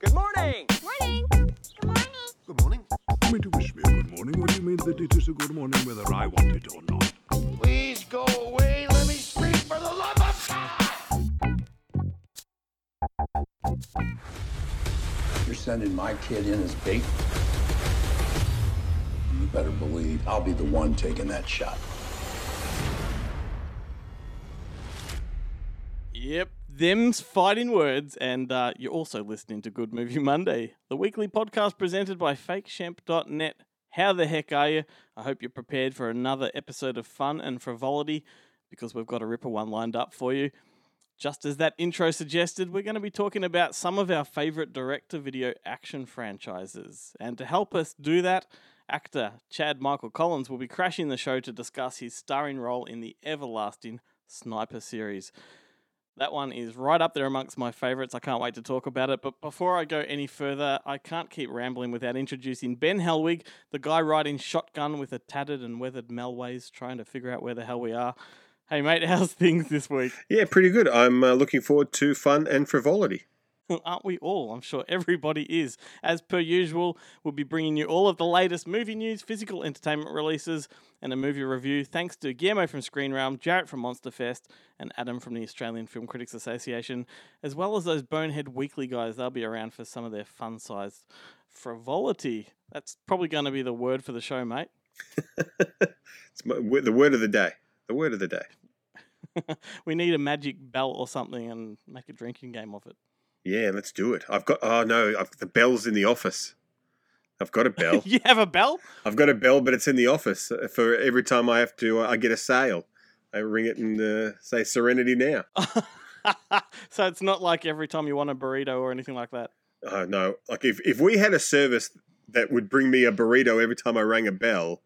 Good morning. Morning. Good morning. Good morning. You mean to wish me a good morning? What do you mean that it is a good morning whether I want it or not? Please go away. Let me sleep for the love of God. You're sending my kid in as bait? You better believe I'll be the one taking that shot. Yep, them's fighting words, and uh, you're also listening to Good Movie Monday, the weekly podcast presented by FakeShemp.net. How the heck are you? I hope you're prepared for another episode of fun and frivolity because we've got a ripper one lined up for you. Just as that intro suggested, we're going to be talking about some of our favourite direct to video action franchises. And to help us do that, actor Chad Michael Collins will be crashing the show to discuss his starring role in the everlasting Sniper series. That one is right up there amongst my favourites. I can't wait to talk about it. But before I go any further, I can't keep rambling without introducing Ben Helwig, the guy riding shotgun with a tattered and weathered Melways, trying to figure out where the hell we are. Hey, mate, how's things this week? Yeah, pretty good. I'm uh, looking forward to fun and frivolity. Aren't we all? I'm sure everybody is. As per usual, we'll be bringing you all of the latest movie news, physical entertainment releases, and a movie review. Thanks to Guillermo from Screen Realm, Jarrett from Monster Fest, and Adam from the Australian Film Critics Association, as well as those bonehead weekly guys. They'll be around for some of their fun-sized frivolity. That's probably going to be the word for the show, mate. it's my, the word of the day. The word of the day. we need a magic belt or something and make a drinking game of it. Yeah, let's do it. I've got. Oh no, I've, the bell's in the office. I've got a bell. you have a bell? I've got a bell, but it's in the office uh, for every time I have to. Uh, I get a sale. I ring it and uh, say "Serenity now." so it's not like every time you want a burrito or anything like that. Uh, no, like if if we had a service that would bring me a burrito every time I rang a bell,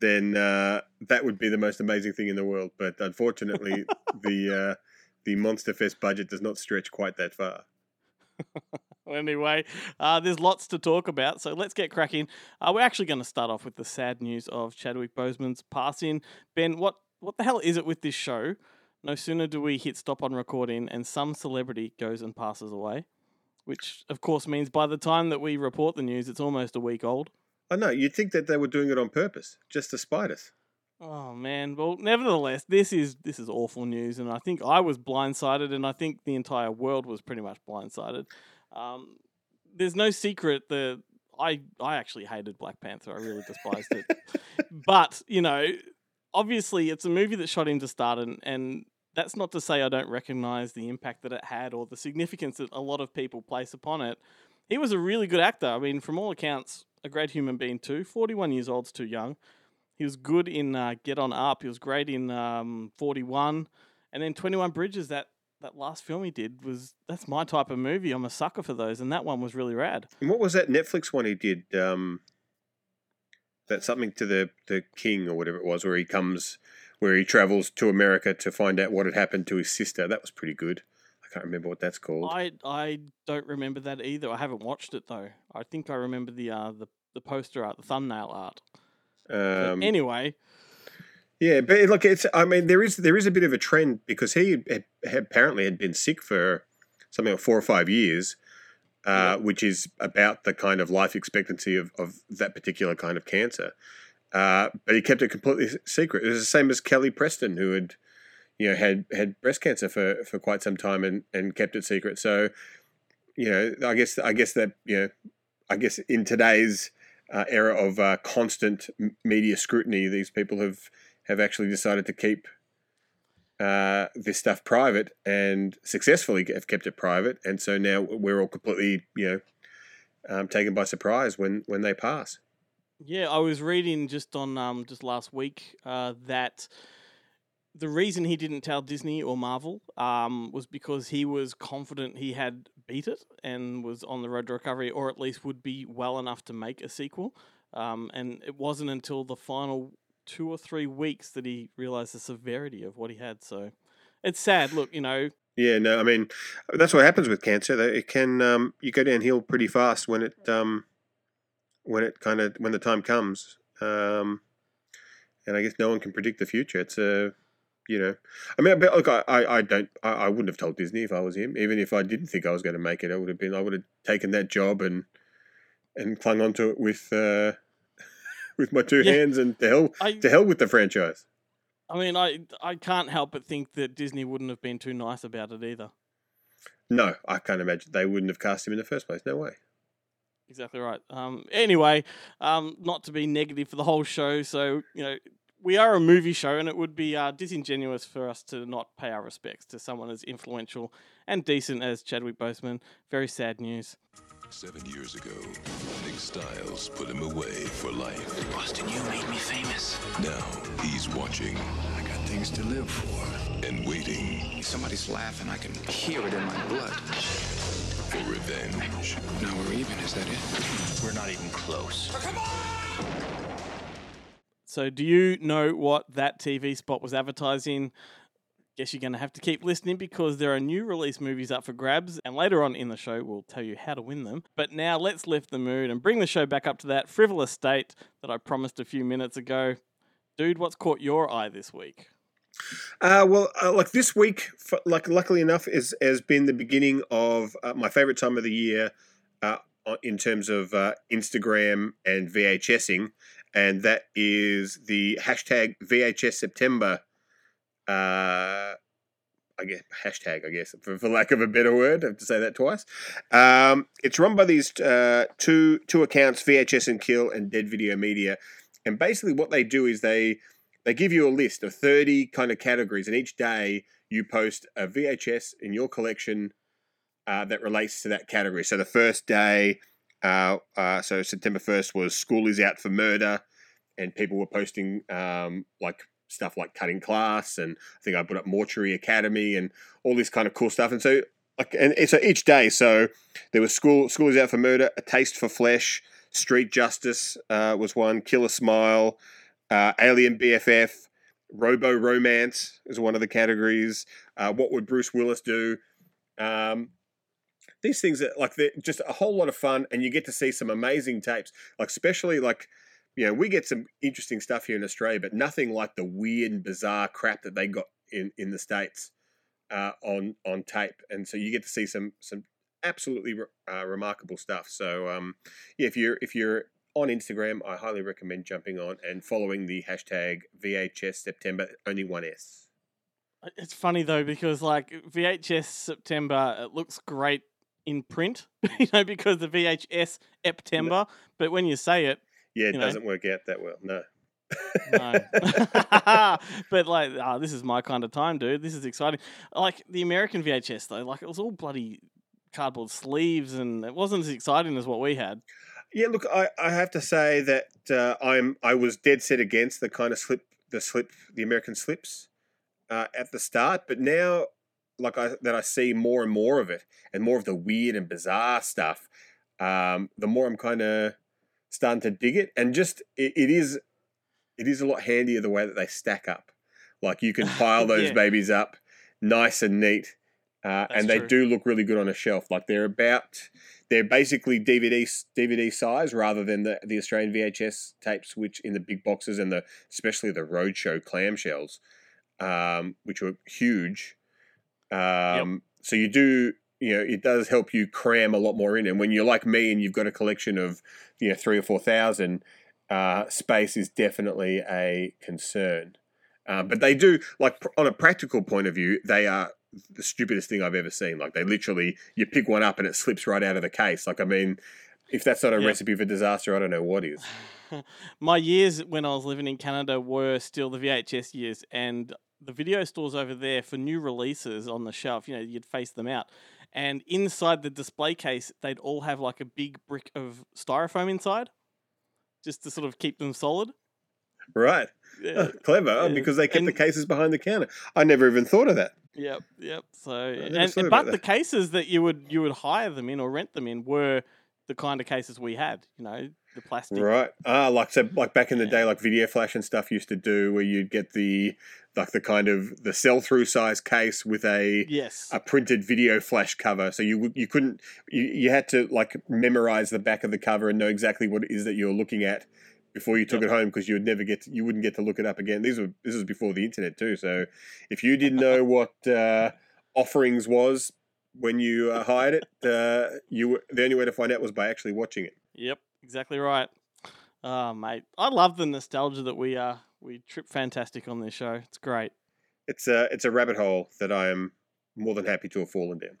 then uh, that would be the most amazing thing in the world. But unfortunately, the uh, the Monster Fest budget does not stretch quite that far. anyway, uh, there's lots to talk about, so let's get cracking. Uh, we're actually going to start off with the sad news of Chadwick Boseman's passing. Ben, what what the hell is it with this show? No sooner do we hit stop on recording, and some celebrity goes and passes away, which of course means by the time that we report the news, it's almost a week old. I know you'd think that they were doing it on purpose, just to spite us. Oh man, well, nevertheless, this is this is awful news, and I think I was blindsided, and I think the entire world was pretty much blindsided. Um, there's no secret that I I actually hated Black Panther. I really despised it, but you know, obviously, it's a movie that shot him to start, and and that's not to say I don't recognize the impact that it had or the significance that a lot of people place upon it. He was a really good actor. I mean, from all accounts, a great human being too. Forty-one years old's too young. He was good in uh, Get On Up. He was great in um, 41. And then 21 Bridges, that, that last film he did, was that's my type of movie. I'm a sucker for those. And that one was really rad. And what was that Netflix one he did? Um, that something to the, the king or whatever it was, where he comes, where he travels to America to find out what had happened to his sister. That was pretty good. I can't remember what that's called. I, I don't remember that either. I haven't watched it though. I think I remember the uh, the, the poster art, the thumbnail art. Um, anyway, yeah, but look, it's. I mean, there is there is a bit of a trend because he had, apparently had been sick for something like four or five years, uh, yeah. which is about the kind of life expectancy of, of that particular kind of cancer. Uh, but he kept it completely secret. It was the same as Kelly Preston, who had, you know, had had breast cancer for, for quite some time and, and kept it secret. So, you know, I guess I guess that you know, I guess in today's uh, era of uh, constant media scrutiny, these people have have actually decided to keep uh, this stuff private and successfully have kept it private. And so now we're all completely, you know, um, taken by surprise when when they pass. Yeah, I was reading just on um, just last week uh, that the reason he didn't tell Disney or Marvel um, was because he was confident he had beat it and was on the road to recovery, or at least would be well enough to make a sequel. Um, and it wasn't until the final two or three weeks that he realized the severity of what he had. So it's sad. Look, you know, Yeah, no, I mean that's what happens with cancer. It can um, you go downhill pretty fast when it um, when it kind of when the time comes. Um, and I guess no one can predict the future. It's a you know, I mean, but look, I, I, I don't, I, I wouldn't have told Disney if I was him. Even if I didn't think I was going to make it, I would have been, I would have taken that job and and clung onto it with uh, with my two Yeah. hands and to hell I, to hell with the franchise. I mean, I, I can't help but think that Disney wouldn't have been too nice about it either. No, I can't imagine they wouldn't have cast him in the first place. No way. Exactly right. Um, anyway, um, not to be negative for the whole show, so you know we are a movie show, and it would be uh, disingenuous for us to not pay our respects to someone as influential and decent as Chadwick Boseman. Very sad news. Seven years ago, Nick Styles put him away for life. Boston, you made me famous. Now he's watching I got things to live for. and waiting Somebody's laughing. I can hear it in my blood. for revenge. Now we're even. Is that it? We're not even close. So, do you know what that TV spot was advertising? Guess you're going to have to keep listening because there are new release movies up for grabs, and later on in the show, we'll tell you how to win them. But now, let's lift the mood and bring the show back up to that frivolous state that I promised a few minutes ago. Dude, what's caught your eye this week? Uh, well, uh, like this week, f- like luckily enough, is has been the beginning of uh, my favorite time of the year uh, in terms of uh, Instagram and VHSing, and that is the hashtag VHS September. Uh, I guess hashtag, I guess, for, for lack of a better word, I have to say that twice. Um, it's run by these uh, two two accounts, VHS and Kill and Dead Video Media, and basically what they do is they they give you a list of 30 kind of categories and each day you post a vhs in your collection uh, that relates to that category so the first day uh, uh, so september 1st was school is out for murder and people were posting um, like stuff like cutting class and i think i put up mortuary academy and all this kind of cool stuff and so like and, and so each day so there was school school is out for murder a taste for flesh street justice uh, was one killer smile uh, Alien BFF, Robo Romance is one of the categories. Uh, what would Bruce Willis do? Um, these things are like they're just a whole lot of fun, and you get to see some amazing tapes. Like especially like you know we get some interesting stuff here in Australia, but nothing like the weird and bizarre crap that they got in in the states uh, on on tape. And so you get to see some some absolutely re- uh, remarkable stuff. So um, yeah, if you're if you're on Instagram, I highly recommend jumping on and following the hashtag VHS September only one S. It's funny though because like VHS September, it looks great in print, you know, because the VHS September. But when you say it, Yeah, it doesn't work out that well. No. no. but like, ah, this is my kind of time, dude. This is exciting. Like the American VHS though, like it was all bloody cardboard sleeves, and it wasn't as exciting as what we had. Yeah, look, I, I have to say that uh, I'm I was dead set against the kind of slip the slip the American slips uh, at the start, but now like I that I see more and more of it and more of the weird and bizarre stuff, um, the more I'm kind of starting to dig it, and just it, it is it is a lot handier the way that they stack up. Like you can pile those Yeah. babies up nice and neat, uh, and they true. do look really good on a shelf. Like they're about they're basically DVD DVD size rather than the, the Australian VHS tapes, which in the big boxes and the especially the Roadshow clamshells, um, which were huge. Um, So you do, you know, it does help you cram a lot more in. And when you're like me and you've got a collection of, you know, three or four thousand, uh, space is definitely a concern. Um, but they do, like, pr- on a practical point of view, they are the stupidest thing I've ever seen. Like, they literally, you pick one up and it slips right out of the case. Like, I mean, if that's not a recipe for disaster, I don't know what is. My years when I was living in Canada were still the VHS years, and the video stores over there for new releases on the shelf, you know, you'd face them out. And inside the display case, they'd all have like a big brick of styrofoam inside, just to sort of keep them solid. Right. Yeah. Clever, oh, Yeah. because they kept the cases behind the counter. I never even thought of that. Yep, yep. So, and, and- but the that. cases that you would you would hire them in or rent them in were the kind of cases we had. You know, the plastic. Right. Ah, like so, like back in the Yeah. day, like Video Flash and stuff used to do, where you'd get the like the kind of the sell through size case with a Yes. a printed Video Flash cover. So you you couldn't you, you had to like memorize the back of the cover and know exactly what it is that you're looking at before you took Yep. it home because you would never get you wouldn't get to look it up again. These were this was before the internet too. So if you didn't know what uh, offerings was when you uh, hired it, uh, you were, the only way to find out was by actually watching it. Yep, exactly right. Oh, mate, I love the nostalgia that we uh we trip fantastic on this show. It's great. It's a it's a rabbit hole that I am more than happy to have fallen down.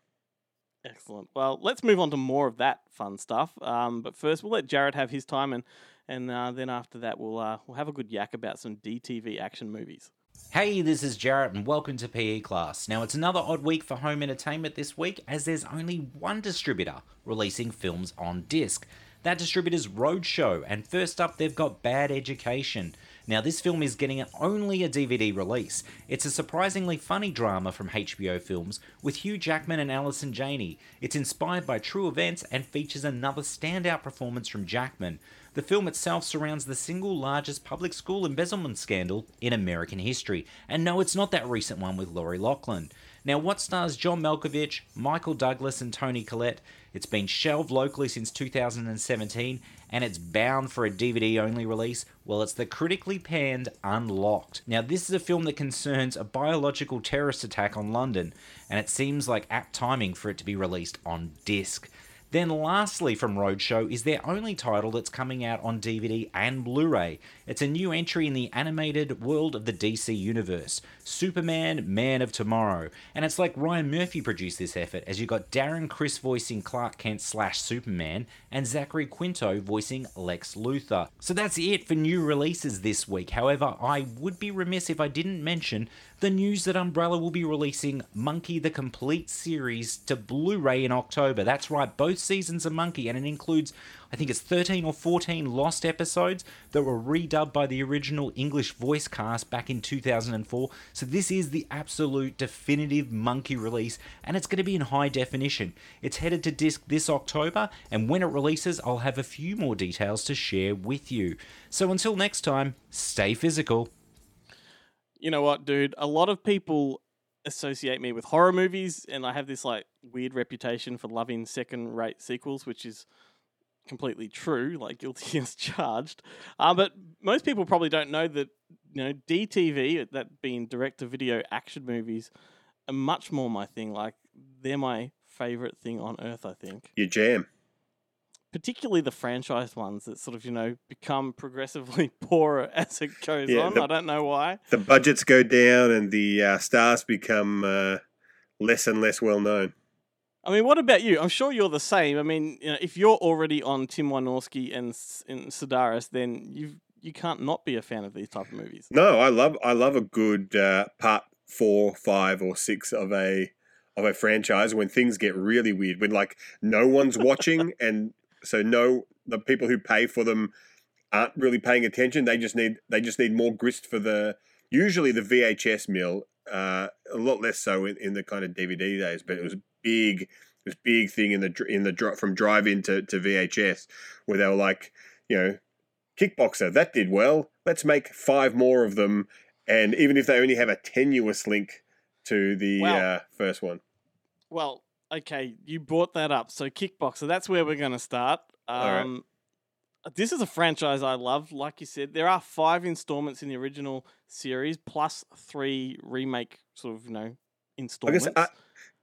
Excellent. Well, let's move on to more of that fun stuff. Um, but first, we'll let Jarrett have his time, and and uh, then after that, we'll uh, we'll have a good yak about some DTV action movies. Hey, this is Jarrett, and welcome to PE Class. Now, it's another odd week for home entertainment this week, as there's only one distributor releasing films on disc. That distributor's Roadshow, and first up, they've got Bad Education. Now, this film is getting only a DVD release. It's a surprisingly funny drama from HBO Films with Hugh Jackman and Allison Janney. It's inspired by true events and features another standout performance from Jackman. The film itself surrounds the single largest public school embezzlement scandal in American history. And no, it's not that recent one with Lori Loughlin. Now, what stars John Malkovich, Michael Douglas, and Toni Collette? It's been shelved locally since 2017, and it's bound for a DVD only release. Well, it's the critically panned Unlocked. Now, this is a film that concerns a biological terrorist attack on London, and it seems like apt timing for it to be released on disc. Then, lastly, from Roadshow is their only title that's coming out on DVD and Blu ray. It's a new entry in the animated world of the DC Universe Superman, Man of Tomorrow. And it's like Ryan Murphy produced this effort, as you got Darren Criss voicing Clark Kent slash Superman, and Zachary Quinto voicing Lex Luthor. So that's it for new releases this week. However, I would be remiss if I didn't mention the news that Umbrella will be releasing Monkey the Complete series to Blu ray in October. That's right, both seasons of Monkey, and it includes, I think it's 13 or 14 lost episodes that were redubbed by the original English voice cast back in 2004. So this is the absolute definitive Monkey release, and it's going to be in high definition. It's headed to disc this October, and when it releases, I'll have a few more details to share with you. So until next time, stay physical. You know what, dude? A lot of people associate me with horror movies, and I have this like weird reputation for loving second-rate sequels, which is completely true, like guilty as charged. Uh, but most people probably don't know that you know DTV, that being direct-to-video action movies, are much more my thing. Like they're my favorite thing on earth. I think. Your jam. Particularly the franchise ones that sort of you know become progressively poorer as it goes Yeah, on. the- I don't know why. The budgets go down and the uh, stars become uh, less and less well known. I mean, what about you? I'm sure you're the same. I mean, you know, if you're already on Jim Wynorski and and Sidaris, then you you can't not be a fan of these type of movies. No, I love I love a good uh, part four, five, or six of a of a franchise when things get really weird. When like no one's watching, and so no the people who pay for them aren't really paying attention. They just need they just need more grist for the usually the VHS mill. Uh, a lot less so in, in the kind of DVD days, but it was big. It was big thing in the in the dri- from drive in to, to VHS where they were like, you know, kickboxer that did well. Let's make five more of them, and even if they only have a tenuous link to the Wow. uh, first one. Well, okay, you brought that up. So Kickboxer, that's where we're going to start. right. Um, This is a franchise I love. Like you said, there are five installments in the original series, plus three remake sort of you know I installments. guess uh,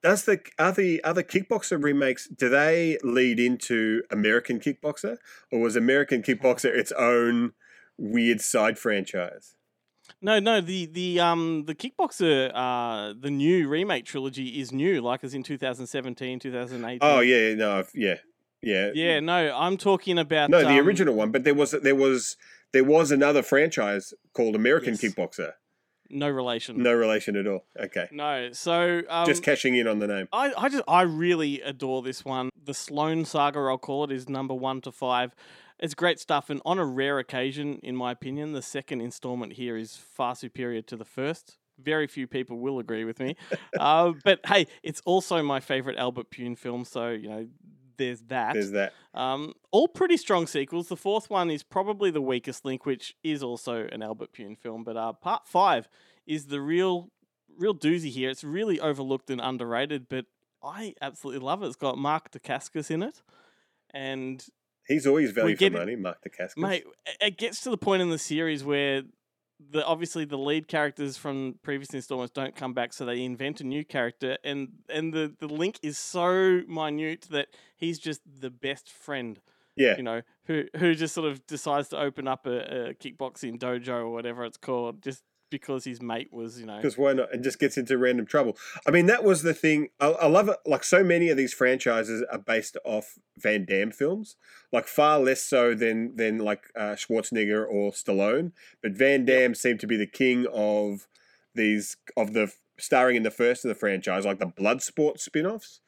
does the are the other kickboxer remakes do they lead into American Kickboxer or was American Kickboxer its own weird side franchise? No, no, the the um the Kickboxer uh the new remake trilogy is new, like as in 2017, 2018. Oh yeah, no, yeah, yeah, Yeah, no, I'm talking about No, the um, original one, but there was there was there was another franchise called American Yes. Kickboxer. No relation. No relation at all. Okay. No. So um, Just cashing in on the name. I, I just I really adore this one. The Sloan saga, I'll call it, is number one to five. It's great stuff, and on a rare occasion, in my opinion, the second installment here is far superior to the first. Very few people will agree with me, uh, but hey, it's also my favorite Albert Pyun film, so you know there's that. There's that. Um, all pretty strong sequels. The fourth one is probably the weakest link, which is also an Albert Pyun film. But uh, part five is the real, real doozy here. It's really overlooked and underrated, but I absolutely love it. It's got Mark Dacascos in it, and He's always value for money, Mark Dacascos. mate, it- it gets to the point in the series where the obviously the lead characters from previous installments don't come back, so they invent a new character, and and the the link is so minute that he's just the best friend Yeah. you know, who who just sort of decides to open up a, a kickboxing dojo or whatever it's called, just because his mate was, you know, Because why not? And just gets into random trouble. I mean, that was the thing. I, I love it. Like, so many of these franchises are based off Van Damme films. Like, far less so than than like uh, Schwarzenegger or Stallone. But Van Damme seemed to be the king of these of the starring in the first of the franchise, like the Bloodsport spin-offs.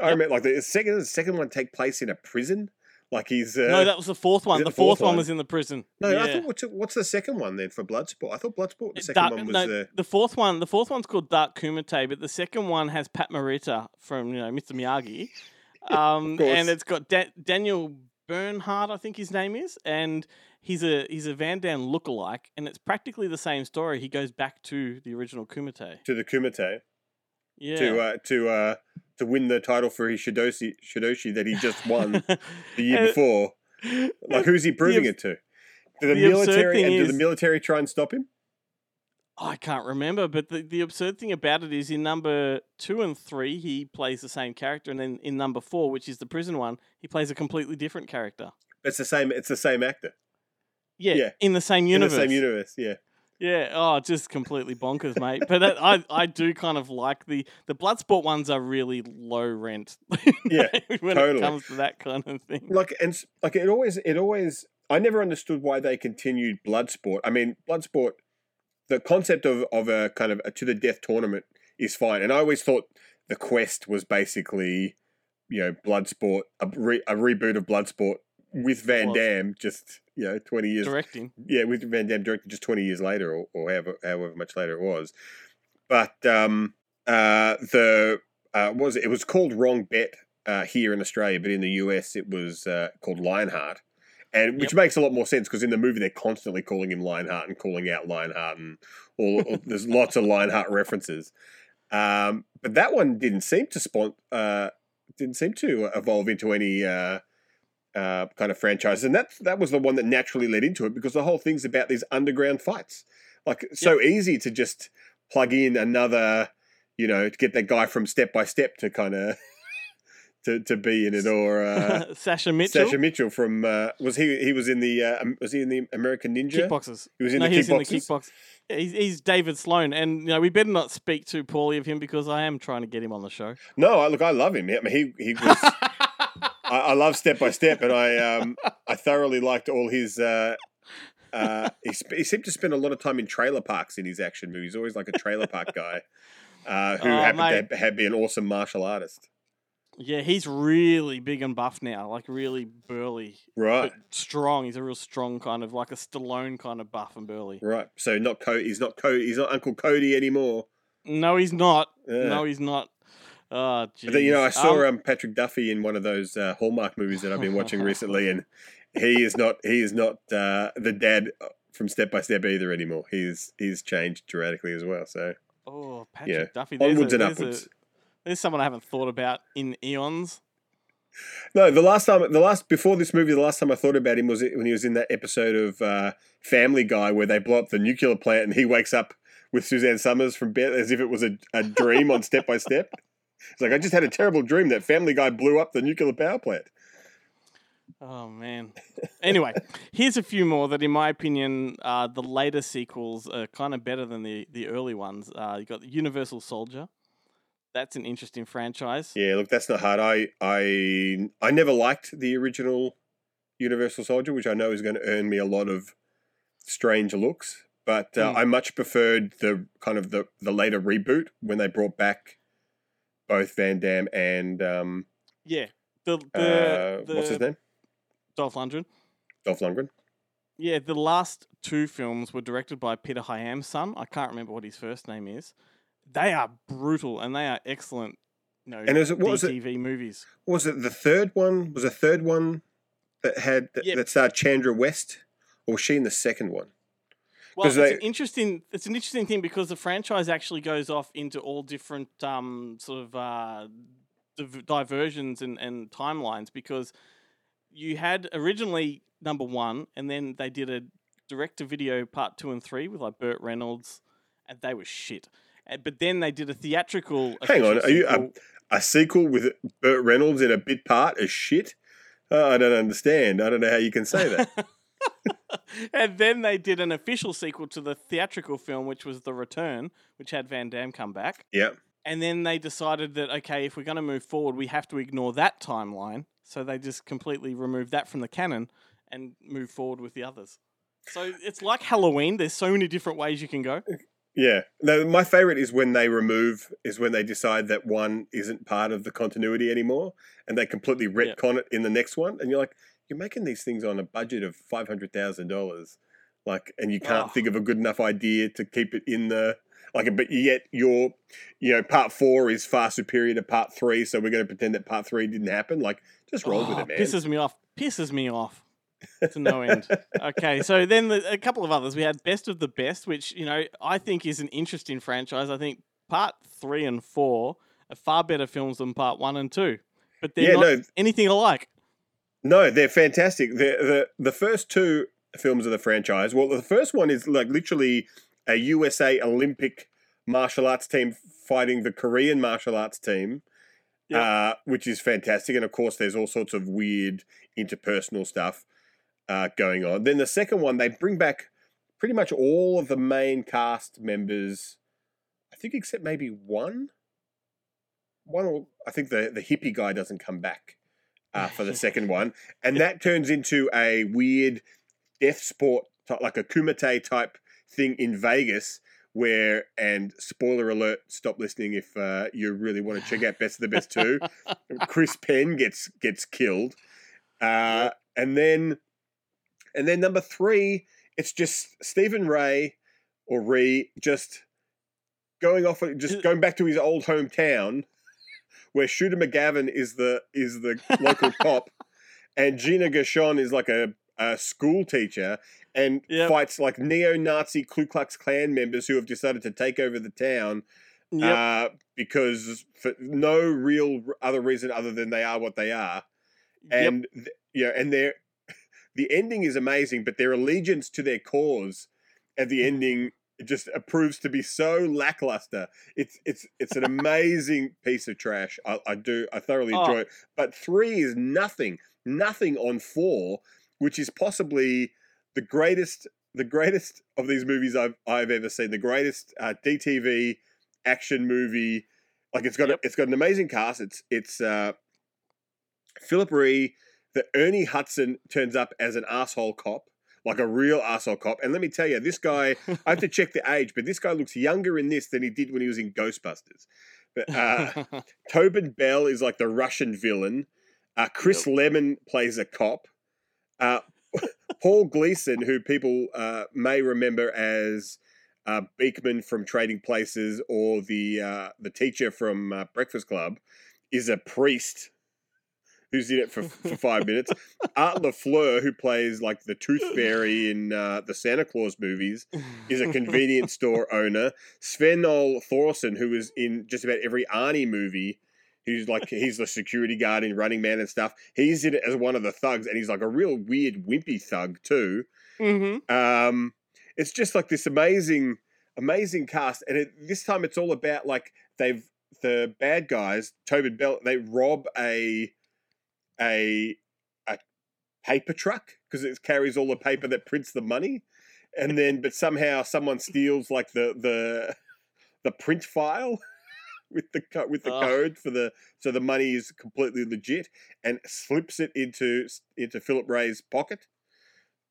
I Yep. remember, like the second the second one take place in a prison. Like he's uh, no, that was the fourth one. The the fourth, fourth one one? was in the prison. no. yeah. I thought what's, what's the second one then for Bloodsport? I thought Bloodsport the second Dark- one was no, uh, the fourth one. The fourth one's called Dark Kumite, but the second one has Pat Morita from you know Mr Miyagi, um, and it's got da- Daniel Bernhardt, I think his name is, and he's a he's a Van Damme lookalike, and it's practically the same story. He goes back to the original Kumite. to the Kumite. Yeah. to uh, to uh, to win the title for his Shidoshi Shidoshi that he just won the year before. Like, who's he proving abs- it to? Do the, the military and do the military try and stop him? I can't remember, but the, the absurd thing about it is in number two and three, he plays the same character, and then in number four, which is the prison one, he plays a completely different character. It's the same. It's the same actor Yeah, Yeah. in the same universe. in the same universe. Yeah, Yeah, oh, just completely bonkers, mate. But that, I, I do kind of like the the Bloodsport ones are really low rent. Yeah, when totally. it comes to that kind of thing. like and like it always it always. I never understood why they continued Bloodsport. I mean, Bloodsport. The concept of of a kind of a to the death tournament is fine, and I always thought the quest was basically, you know, Bloodsport a, re, a reboot of Bloodsport with Van was. Damme, just you know, twenty years Directing. yeah, with Van Damme directed just 20 years later or, or however, however much later it was. But um, uh, the, uh, was it? It was called Wrong Bet uh, here in Australia, but in the US it was uh, called Lionheart. And which makes a lot more sense because in the movie they're constantly calling him Lionheart and calling out Lionheart and all, all- there's lots of Lionheart references. Um, but that one didn't seem to spawn, uh, didn't seem to evolve into any uh, kind of franchise, and that that was the one that naturally led into it because the whole thing's about these underground fights. Like so easy to just plug in another, you know, to get that guy from Step by Step to kind of to to be in it, or uh, Sasha Mitchell. Sasha Mitchell from uh, was he he was in the uh, um, was he in the American Ninja? Kickboxers. He was in no, the he was in the Kickboxers? kickbox. He's, he's David Sloan, and you know we better not speak too poorly of him because I am trying to get him on the show. No, I, look, I love him. I mean, he he was. I, I love Step by Step, and I um I thoroughly liked all his. Uh, uh, he, sp- he seemed to spend a lot of time in trailer parks in his action movies. Always like a trailer park guy, uh, who Oh, happened to have, be an awesome martial artist. Yeah, he's really big and buff now, like really burly, Right, strong. He's a real strong kind of like a Stallone kind of buff and burly. right. So not Cody. He's not Cody. He's not Uncle Cody anymore. No, he's not. Yeah. No, he's not. Oh, But you know, I saw Um, um, Patrick Duffy in one of those uh, Hallmark movies that I've been watching recently, and he is not he is not uh, the dad from Step by Step either anymore. He's he's changed dramatically as well. So Oh, Patrick yeah, Duffy. There's onwards a, and there's a- upwards. there's someone I haven't thought about in eons. No, the last time, the last before this movie, the last time I thought about him was when he was in that episode of uh, Family Guy where they blow up the nuclear plant and he wakes up with Suzanne Somers from bed as if it was a, a dream on Step by Step. It's like I just had a terrible dream that Family Guy blew up the nuclear power plant. Oh man. Anyway, here's a few more that, in my opinion, uh, the later sequels are kind of better than the the early ones. Uh, you got the Universal Soldier. That's an interesting franchise. Yeah, look, that's not hard. I I I never liked the original Universal Soldier, which I know is going to earn me a lot of strange looks. but uh, Mm. I much preferred the kind of the the later reboot when they brought back both Van Damme and um, Yeah. The, the, uh, the what's his name, Dolph Lundgren. Dolph Lundgren. Yeah, the last two films were directed by Peter Hyam's son. I can't remember what his first name is. They are brutal and they are excellent. You know, And is it- what was it? Movies. Was it the third one? Was a third one that had that, Yep. that starred Chandra West, or was she in the second one? Well, it's they- an interesting. It's an interesting thing because the franchise actually goes off into all different um, sort of uh, div- diversions and, and timelines. Because you had originally number one, and then they did a direct-to-video part two and three with like Burt Reynolds, and they were shit. But then they did a theatrical. Hang on, are you um, a sequel with Burt Reynolds in a bit part is shit? Uh, I don't understand. I don't know how you can say that. and then they did an official sequel to the theatrical film, which was The Return, which had Van Damme come back. yeah. And then they decided that, okay, if we're going to move forward, we have to ignore that timeline. So they just completely removed that from the canon and move forward with the others. So it's like Halloween. There's so many different ways you can go. Yeah. No, my favorite is when they remove is when they decide that one isn't part of the continuity anymore, and they completely retcon it in the next one, and you're like, you're making these things on a budget of five hundred thousand dollars, like, and you can't Oh. think of a good enough idea to keep it in the like, but yet your, you know, part four is far superior to part three, so we're going to pretend that part three didn't happen. Like, just roll with Oh, it, man. Pisses me off. Pisses me off. to no end. Okay, so then the, a couple of others. We had Best of the Best, which you know I think is an interesting franchise. I think Part three and four are far better films than Part one and two, but they're Yeah, not no. anything alike. No, they're fantastic. The the the first two films of the franchise. Well, the first one is like literally a USA Olympic martial arts team fighting the Korean martial arts team, Yeah. uh, which is fantastic. And of course, there's all sorts of weird interpersonal stuff uh, going on. Then the second one, they bring back pretty much all of the main cast members. I think except maybe one. One, or I think the the hippie guy doesn't come back uh, for the second one, and that turns into a weird death sport, like a kumite type thing in Vegas. Where and spoiler alert, stop listening if uh, you really want to check out Best of the Best two. Chris Penn gets gets killed, uh, and then and then number three, it's just Stephen Ray or Ree just going off, just going back to his old hometown, where Shooter McGavin is the is the local cop, and Gina Gershon is like a, a school teacher and Yep. fights like neo-Nazi Ku Klux Klan members who have decided to take over the town Yep. uh, because for no real other reason other than they are what they are, Yep. and th- you know, and their the ending is amazing, but their allegiance to their cause at the ending just uh, proves to be so lackluster. It's it's it's an amazing piece of trash. I, I do I thoroughly Oh. enjoy it, but three is nothing, nothing on four, which is possibly the greatest the greatest of these movies I've I've ever seen. The greatest uh, DTV action movie. Like it's got Yep. a, it's got an amazing cast. It's it's uh, Phillip Rhee. That Ernie Hudson turns up as an asshole cop, like a real asshole cop. And let me tell you, this guy. I have to check the age, but this guy looks younger in this than he did when he was in Ghostbusters. But uh, Tobin Bell is like the Russian villain. Uh, Chris Lemmon plays a cop. Uh, Paul Gleason, who people uh, may remember as uh, Beekman from Trading Places or the uh, the teacher from uh, Breakfast Club, is a priest who's in it for, for five minutes. Art LaFleur, who plays like the Tooth Fairy in uh, the Santa Claus movies, is a convenience store owner. Sven-Ole Thorsen, who is in just about every Arnie movie, who's like he's the security guard in Running Man and stuff. He's in it as one of the thugs, and he's like a real weird wimpy thug too. mm-hmm. Um, it's just like this amazing, amazing cast, and it, this time it's all about like they've the bad guys, Tobin Bell, they rob a a a paper truck because it carries all the paper that prints the money, and then but somehow someone steals like the the the print file with the co- with the Ugh. code for the so the money is completely legit and slips it into into Philip Ray's pocket.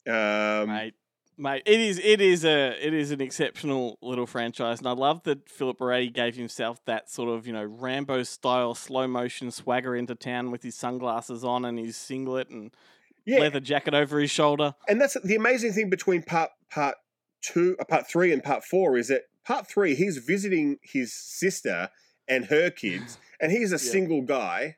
Um, Mate, Mate, it is it is a it is an exceptional little franchise, and I love that Philip Boretti gave himself that sort of you know Rambo style slow motion swagger into town with his sunglasses on and his singlet and Yeah, leather jacket over his shoulder. and that's the amazing thing between part part two, uh, part three, and part four is that part three he's visiting his sister and her kids, and he's a Yeah. single guy.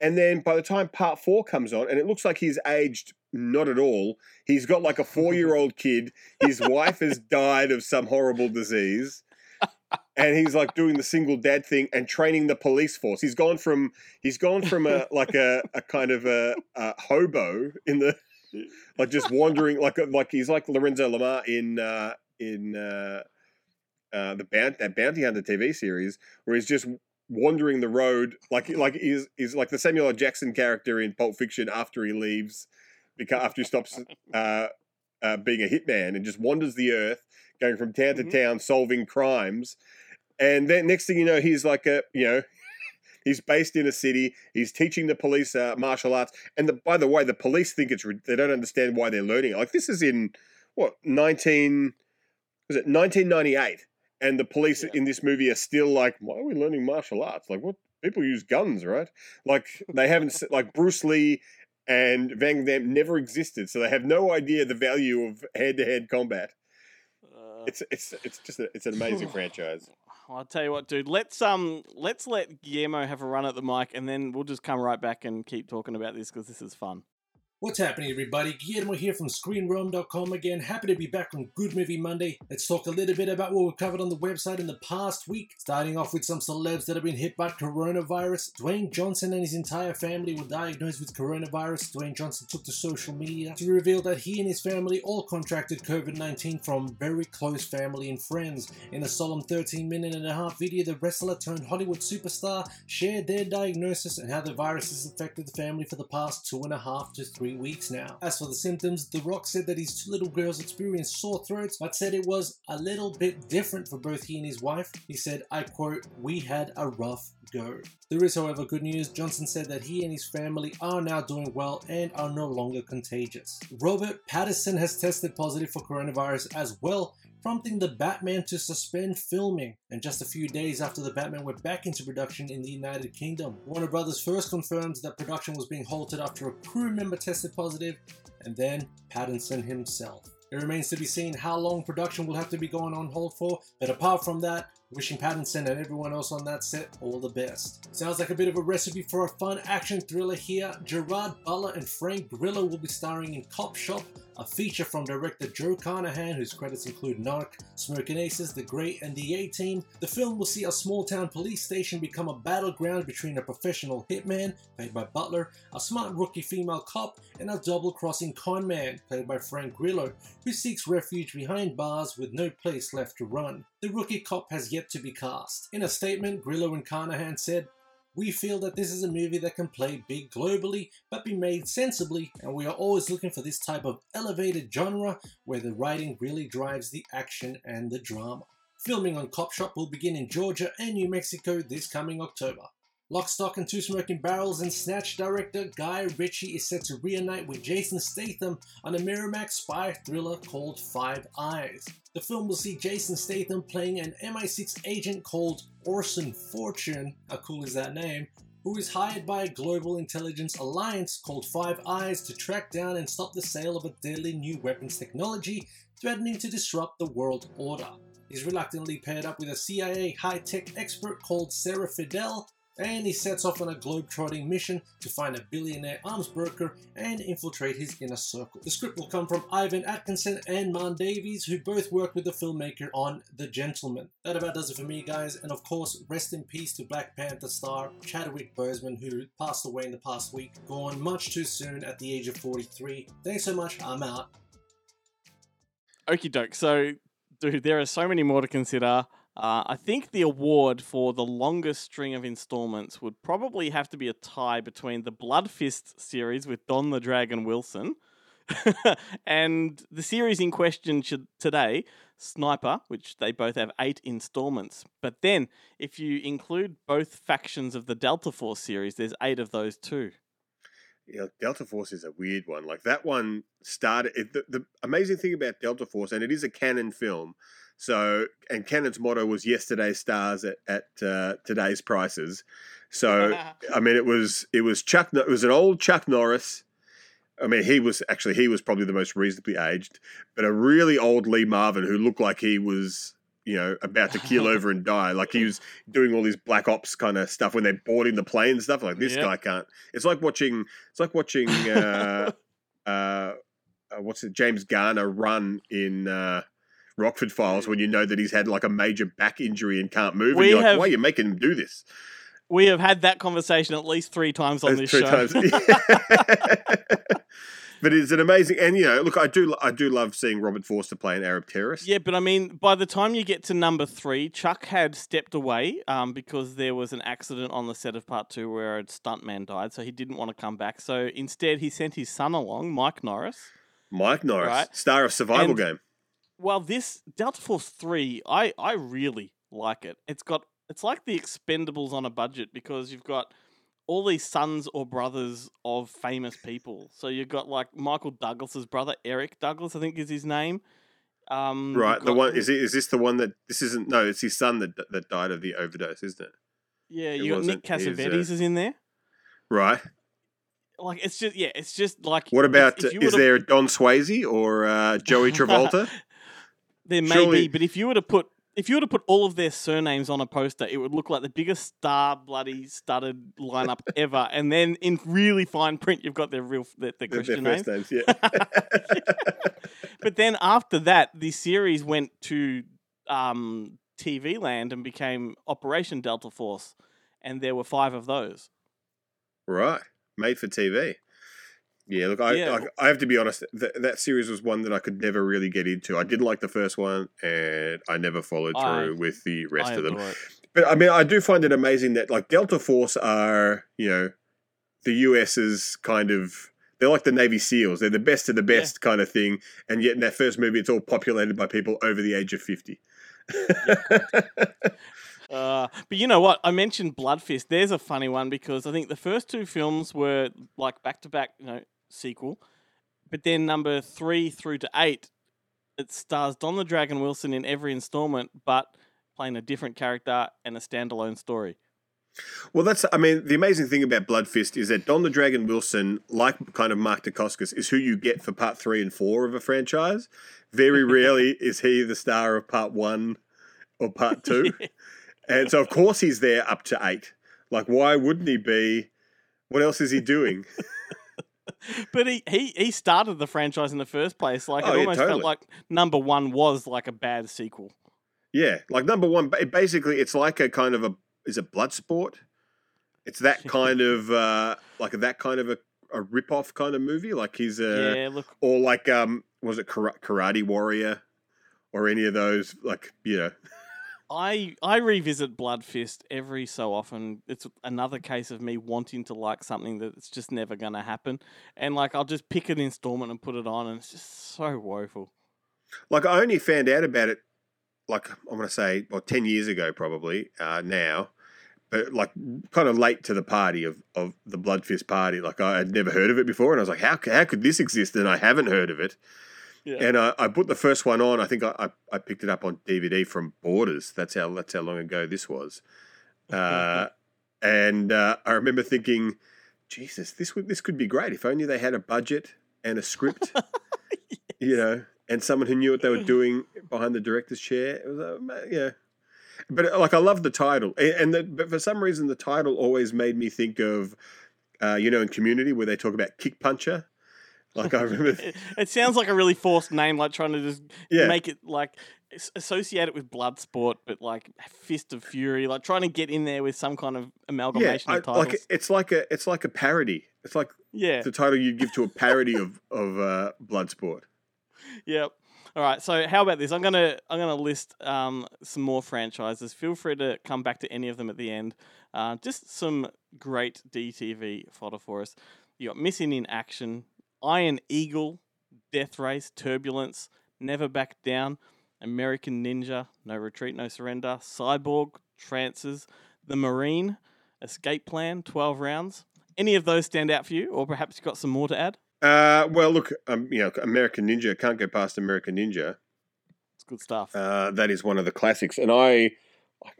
And then by the time part four comes on, and it looks like he's aged not at all. He's got like a four year old kid. His wife has died of some horrible disease. And he's like doing the single dad thing and training the police force. He's gone from he's gone from a like a, a kind of a, a hobo in the like just wandering like like he's like Lorenzo Lamas in uh, in uh, uh, the bounty that bounty hunter TV series where he's just wandering the road like like he's he's like the Samuel L. Jackson character in Pulp Fiction after he leaves because after he stops uh, uh, being a hitman and just wanders the earth going from town Mhm. to town solving crimes and then next thing you know he's like a you know he's based in a city he's teaching the police uh, martial arts and the, by the way the police think it's they don't understand why they're learning it like this is in what 19 was it 1998 and the police Yeah. in this movie are still like why are we learning martial arts like what people use guns right like they haven't like bruce lee and van damme never existed so they have no idea the value of head-to-head combat Uh, it's it's it's just a, it's an amazing franchise I'll tell you what, dude. Let's um, let's let Guillermo have a run at the mic, and then we'll just come right back and keep talking about this because this is fun. What's happening, everybody? Guillermo here from ScreenRealm.com again. Happy to be back on Good Movie Monday. Let's talk a little bit about what we've covered on the website in the past week. Starting off with some celebs that have been hit by coronavirus. Dwayne Johnson and his entire family were diagnosed with coronavirus. Dwayne Johnson took to social media to reveal that he and his family all contracted COVID 19 from very close family and friends. In a solemn 13 minute and a half video, the wrestler turned Hollywood superstar shared their diagnosis and how the virus has affected the family for the past two and a half to three weeks now. As for the symptoms, The Rock said that his two little girls experienced sore throats, but said it was a little bit different for both he and his wife. He said, I quote, We had a rough go. There is, however, good news. Johnson said that he and his family are now doing well and are no longer contagious. Robert Pattinson has tested positive for coronavirus as well, prompting the Batman to suspend filming. And just a few days after the Batman went back into production in the United Kingdom, Warner Brothers first confirmed that production was being halted after a crew member tested positive, and then Pattinson himself. It remains to be seen how long production will have to be going on hold for, but apart from that, wishing Pattinson and everyone else on that set all the best. Sounds like a bit of a recipe for a fun action thriller here. Gerard Butler and Frank Grillo will be starring in Cop Shop, a feature from director Joe Carnahan, whose credits include Narc, Smoking Aces, The Grey, and The A Team. The film will see a small town police station become a battleground between a professional hitman, played by Butler, a smart rookie female cop, and a double crossing conman, played by Frank Grillo, who seeks refuge behind bars with no place left to run. The rookie cop has yet to be cast. In a statement, Grillo and Carnahan said, we feel that this is a movie that can play big globally, but be made sensibly, and we are always looking for this type of elevated genre where the writing really drives the action and the drama. Filming on Cop Shop will begin in Georgia and New Mexico this coming October. Lock, Stock, and Two Smoking Barrels and Snatch director Guy Ritchie is set to reunite with Jason Statham on a Miramax spy thriller called Five Eyes. The film will see Jason Statham playing an MI6 agent called Orson Fortune, how cool is that name, who is hired by a global intelligence alliance called Five Eyes to track down and stop the sale of a deadly new weapons technology threatening to disrupt the world order. He's reluctantly paired up with a CIA high tech expert called Sarah Fidel, and he sets off on a globe-trotting mission to find a billionaire arms broker and infiltrate his inner circle. The script will come from Ivan Atkinson and Marn Davies, who both worked with the filmmaker on The Gentlemen. That about does it for me, guys, and of course, rest in peace to Black Panther star Chadwick Boseman, who passed away in the past week, gone much too soon at the age of 43. Thanks so much, I'm out. Okie doke. So, dude, there are so many more to consider. Uh, I think the award for the longest string of installments would probably have to be a tie between the Blood Fist series with Don the Dragon Wilson and the series in question today, Sniper, which they both have eight installments. But then, if you include both factions of the Delta Force series, there's eight of those too. know, Delta Force is a weird one. Like that one started. It, the, the amazing thing about Delta Force, and it is a Cannon film. So, and Cannon's motto was "Yesterday's stars at, at uh, today's prices." So, I mean, it was it was Chuck. It was an old Chuck Norris. I mean, he was actually he was probably the most reasonably aged, but a really old Lee Marvin who looked like he was you know about to keel over and die. Like he was doing all these black ops kind of stuff when they're boarding the plane and stuff. Like this Yep. guy can't. It's like watching. It's like watching. Uh, uh, uh, what's it? James Garner run in. Uh, Rockford Files, when you know that he's had like a major back injury and can't move, We and you're like, "Why are you making him do this?" We have had that conversation at least three times on That's this show. but it's an amazing, and you know, look, I do, I do love seeing Robert Forster play an Arab terrorist. Yeah, but I mean, by the time you get to number three, Chuck had stepped away um, because there was an accident on the set of part two where a stuntman died, so he didn't want to come back. So instead, he sent his son along, Mike Norris. Mike Norris, Right. star of Survival And- Game. Well, this Delta Force three, I I really like it. It's got it's like the Expendables on a budget because you've got all these sons or brothers of famous people. So you've got like Michael Douglas's brother, Eric Douglas, I think is his name. Um, Right, the one is it, is this the one that this isn't? No, it's his son that that died of the overdose, isn't it? Yeah, it you got Nick his, uh, Cassavetes is in there. Right. Like it's just yeah, it's just like What about is there Don Swayze or uh, Joey Travolta? There may Surely- be, but if you were to put if you were to put all of their surnames on a poster, it would look like the biggest star bloody studded lineup ever. And then in really fine print, you've got their real their, their Christian their names. names, yeah. But then after that, the series went to um, TV land and became Operation Delta Force, and there were five of those. Right, made for TV. Yeah, look, I, Yeah. I, I have to be honest. That, that series was one that I could never really get into. I didn't like the first one, and I never followed I- through with the rest I of them. it. But I mean, I do find it amazing that like Delta Force are, you know, the US's kind of. They're like the Navy SEALs. They're the best of the best kind of thing. And yet in that first movie, it's all populated by people over the age of fifty. Uh, but you know what? I mentioned Blood Fist. There's a funny one because I think the first two films were like back to back, you know, sequel. But then number three through to eight, it stars Don the Dragon Wilson in every installment, but playing a different character and a standalone story. Well, that's, I mean, the amazing thing about Blood Fist is that Don the Dragon Wilson, like kind of Mark Dacascos, is who you get for part three and four of a franchise. Very rarely is he the star of part one or part two. And so, of course, he's there up to eight. Like, why wouldn't he be? What else is he doing? But he, he, he started the franchise in the first place. Like Oh, it yeah, almost totally. felt like number one was like a bad sequel. Yeah, like number one, basically, it's like a kind of a is it blood sport? It's that kind of uh like that kind of a, a rip off kind of movie. Like he's a yeah, look, or like um was it Karate Warrior or any of those like you know I I revisit Blood Fist every so often. It's another case of me wanting to like something that's just never going to happen, and like I'll just pick an installment and put it on, and it's just so woeful. like I only found out about it like I'm gonna say well ten years ago probably uh, now. But like kind of late to the party of, of the Blood Fist party, like I had never heard of it before, and I was like, "How how could this exist?" And I haven't heard of it. Yeah. And I, I put the first one on. I think I, I, I picked it up on DVD from Borders. That's how that's how long ago this was. Uh, and uh, I remember thinking, Jesus, this would this could be great if only they had a budget and a script, you know, and someone who knew what they were doing behind the director's chair. It was, uh, yeah. But uh, like, I love the title, and the, but for some reason, the title always made me think of, uh, you know, in Community where they talk about kick puncher. Like I remember, It, it sounds like a really forced name, like trying to just Yeah. make it like associate it with blood sport, but like Fist of Fury, like trying to get in there with some kind of yeah, amalgamation I, of titles. like it's like a it's like a parody. It's like yeah, the title you'd give to a parody of of uh, Bloodsport. Yep. All right. So how about this? I'm gonna I'm gonna list um, some more franchises. Feel free to come back to any of them at the end. Uh, just some great DTV fodder for us. You got Missing in Action, Iron Eagle, Death Race, Turbulence, Never Back Down, American Ninja, No Retreat, No Surrender, Cyborg, Trancers, The Marine, Escape Plan, 12 Rounds, any of those stand out for you, or perhaps you've got some more to add? Uh, well, look, um, you know, American Ninja can't go past American Ninja. It's good stuff. Uh, that is one of the classics, and I, I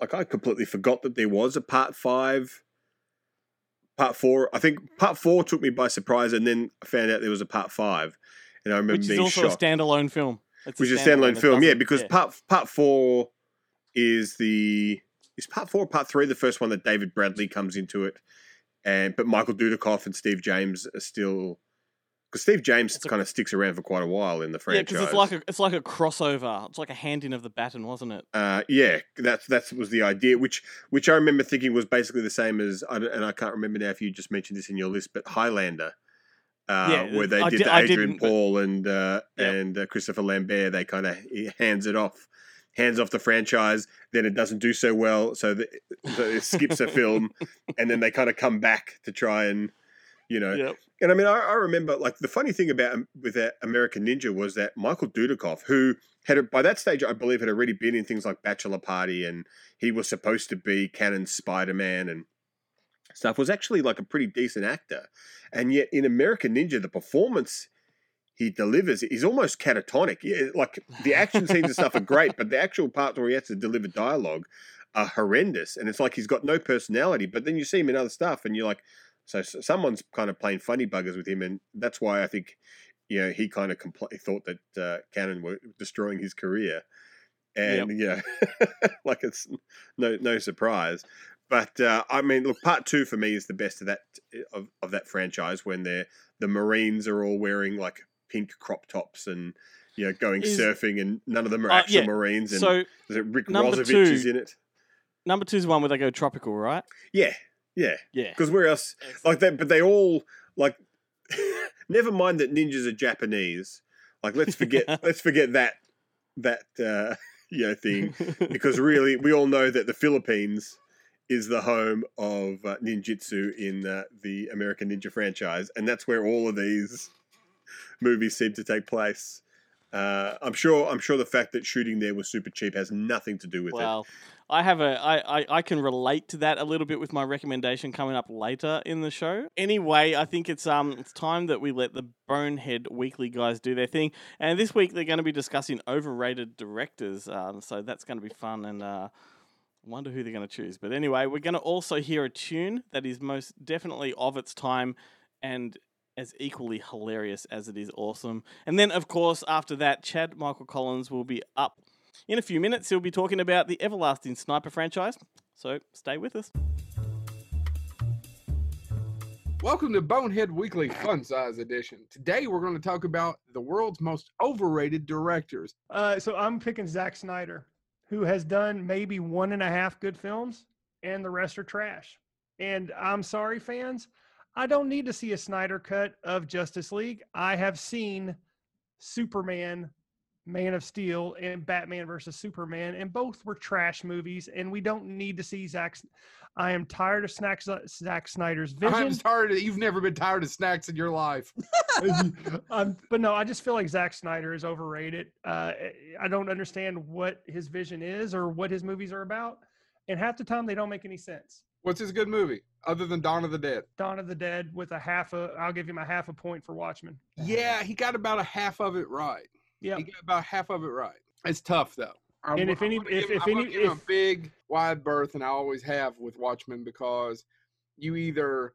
like, I completely forgot that there was a part five. Part four, I think part four took me by surprise, and then I found out there was a part five, and I remember Which is being also shocked. a standalone film. It's which is a standalone film, yeah, because part part four is the is part four, or part three, the first one that David Bradley comes into it, and but Michael Dudikoff and Steve James are still because Steve James kind of sticks around for quite a while in the franchise. yeah, because it's like a it's like a crossover. It's like a handing of the baton, wasn't it? Uh, yeah, that's that was the idea, which which I remember thinking was basically the same as, I don't- and I can't remember now if you just mentioned this in your list, but Highlander, uh, Yeah, where they I did the Adrian didn't, but- Paul and uh, Yep. and uh, Christopher Lambert, they kind of hands it off, hands off the franchise. Then it doesn't do so well, so, the, so it skips a film, and then they kind of come back to try and, you know, Yep. and I mean, I, I remember like the funny thing about um, with that American Ninja was that Michael Dudikoff, who had by that stage, I believe, had already been in things like Bachelor Party, and he was supposed to be Cannon's Spider Man and stuff, was actually like a pretty decent actor. And yet, in American Ninja, the performance he delivers is almost catatonic. Yeah, like the action scenes and stuff are great, but the actual parts where he has to deliver dialogue are horrendous, and it's like he's got no personality. But then you see him in other stuff, and you're like, so, so someone's kind of playing funny buggers with him, and that's why I think, you know, he kind of compl- thought that uh, Cannon were destroying his career, and yeah, like it's no no surprise. But uh, I mean, look, part two for me is the best of that of, of that franchise when they're the Marines are all wearing like pink crop tops and you know going Is- surfing, and none of them are Uh, actual yeah, Marines. And so, is it Rick Rossovich two- is in it? Number two is the one where they go tropical, right? Yeah, yeah. Yeah. Because where else? Like that, but they all like. never mind that ninjas are Japanese. Like let's forget let's forget that that uh, you know thing because really we all know that the Philippines is the home of uh, ninjutsu in uh, the American Ninja franchise, and that's where all of these movies seem to take place. Uh, I'm sure. I'm sure the fact that shooting there was super cheap has nothing to do with it. I have a I, I I can relate to that a little bit with my recommendation coming up later in the show. Anyway, I think it's um it's time that we let the Bonehead Weekly guys do their thing. And this week they're going to be discussing overrated directors. Um, so that's going to be fun and uh wonder who they're going to choose. But anyway, we're going to also hear a tune that is most definitely of its time and as equally hilarious as it is awesome. And then, of course, after that, Chad Michael Collins will be up in a few minutes. He'll be talking about the Everlasting Sniper franchise. So stay with us. Welcome to Bonehead Weekly Fun Size Edition. Today we're going to talk about the world's most overrated directors. Uh, so I'm picking Zack Snyder, who has done maybe one and a half good films, and the rest are trash. And I'm sorry, fans, I don't need to see a Snyder cut of Justice League. I have seen Superman, Man of Steel, and Batman versus Superman, and both were trash movies. And we don't need to see Zack. I am tired of Snack, Zack Snyder's vision. I'm tired of you've never been tired of snacks in your life. um, but no, I just feel like Zack Snyder is overrated. Uh, I don't understand what his vision is or what his movies are about, and half the time they don't make any sense. What's his good movie other than Dawn of the Dead? Dawn of the Dead with a half a, I'll give him a half a point for Watchmen. Yeah, he got about a half of it right. Yeah, he got about half of it right. It's tough though. I And if I any- wanna if- give- if I wanna any- give him if- a big wide berth, and I always have with Watchmen because you either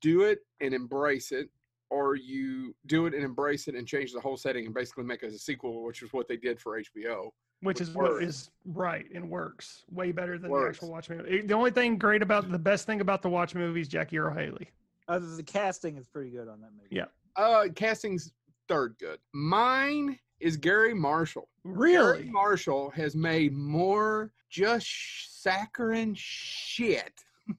do it and embrace it, or you do it and embrace it and change the whole setting and basically make it a sequel, which is what they did for HBO. which which is what works. is right and works way better than Works. the actual Watchmen. The only thing great about the best thing about the Watchmen movie is Jackie Earle Haley. Other than the casting is pretty good on that movie. Yeah. Uh, casting's third good. Mine is Garry Marshall. Really? Garry Marshall has made more just saccharine shit.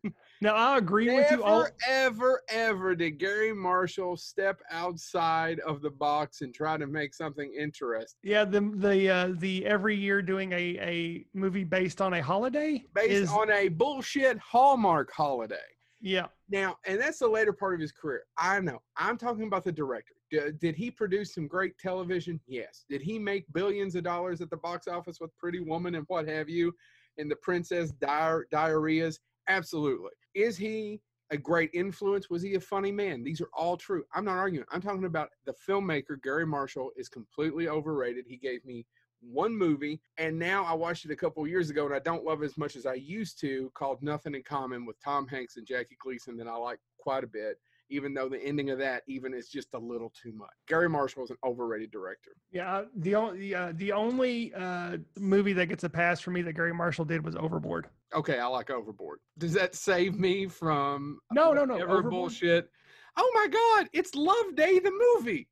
Now I agree with you. All, Never, ever, ever did Garry Marshall step outside of the box and try to make something interesting. yeah, the the uh, the every year doing a a movie based on a holiday Based is on a bullshit Hallmark holiday. yeah. Now, and that's the later part of his career. I know. I'm talking about the director. D- did he produce some great television? Yes. Did he make billions of dollars at the box office with Pretty Woman and what have you, and the Princess Diar- Diarrheas? Absolutely. Is he a great influence? Was he a funny man? These are all true. I'm not arguing. I'm talking about the filmmaker Garry Marshall is completely overrated. He gave me one movie, and now I watched it a couple years ago, and I don't love it as much as I used to. Called Nothing in Common with Tom Hanks and Jackie Gleason that I like quite a bit. Even though the ending of that even is just a little too much. Garry Marshall is an overrated director. Yeah, uh, the only uh, the only uh, movie that gets a pass for me that Garry Marshall did was Overboard. Okay, I like Overboard. Does that save me from No, no, no. ever bullshit? Oh my God, it's Love Day the movie.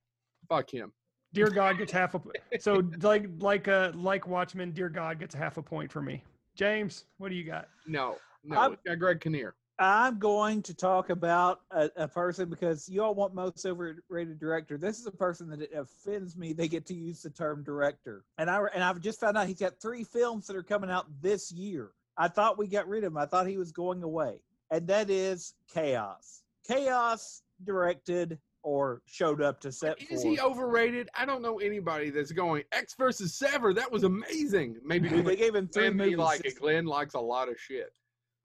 Fuck him. Dear God gets half a. So like like uh like Watchmen, Dear God gets half a point for me. James, what do you got? No, no, I'm- it's got Greg Kinnear. I'm going to talk about a, a person because you all want most overrated director. This is a person that it offends me. They get to use the term director, and I and I've just found out he's got three films that are coming out this year. I thought we got rid of him. I thought he was going away, and that is Kaos. Kaos directed or showed up to set. Is he overrated? I don't know anybody that's going Ecks versus Sever. That was amazing. Maybe they gave him three Glenn movies. like it. Glenn likes a lot of shit.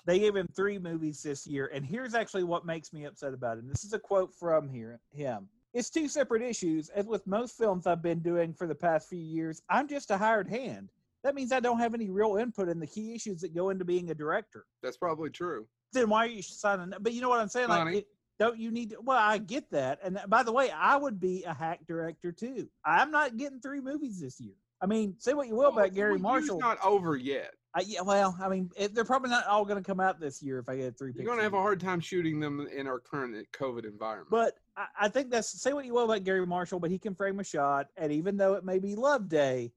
They gave him three movies this year, and here's actually what makes me upset about it. This is a quote from here him. It's two separate issues, as with most films I've been doing for the past few years. I'm just a hired hand. That means I don't have any real input in the key issues that go into being a director. That's probably true. Then why are you signing? But you know what I'm saying? Like, it, don't you need? To, well, I get that. And by the way, I would be a hack director too. I'm not getting three movies this year. I mean, say what you will about Garry Well, Marshall. Not over yet. I, yeah, well, I mean, it, they're probably not all going to come out this year if I get three. You're going to have a hard time shooting them in our current COVID environment. But I, I think that's say what you will about Garry Marshall, but he can frame a shot. And even though it may be Love Day,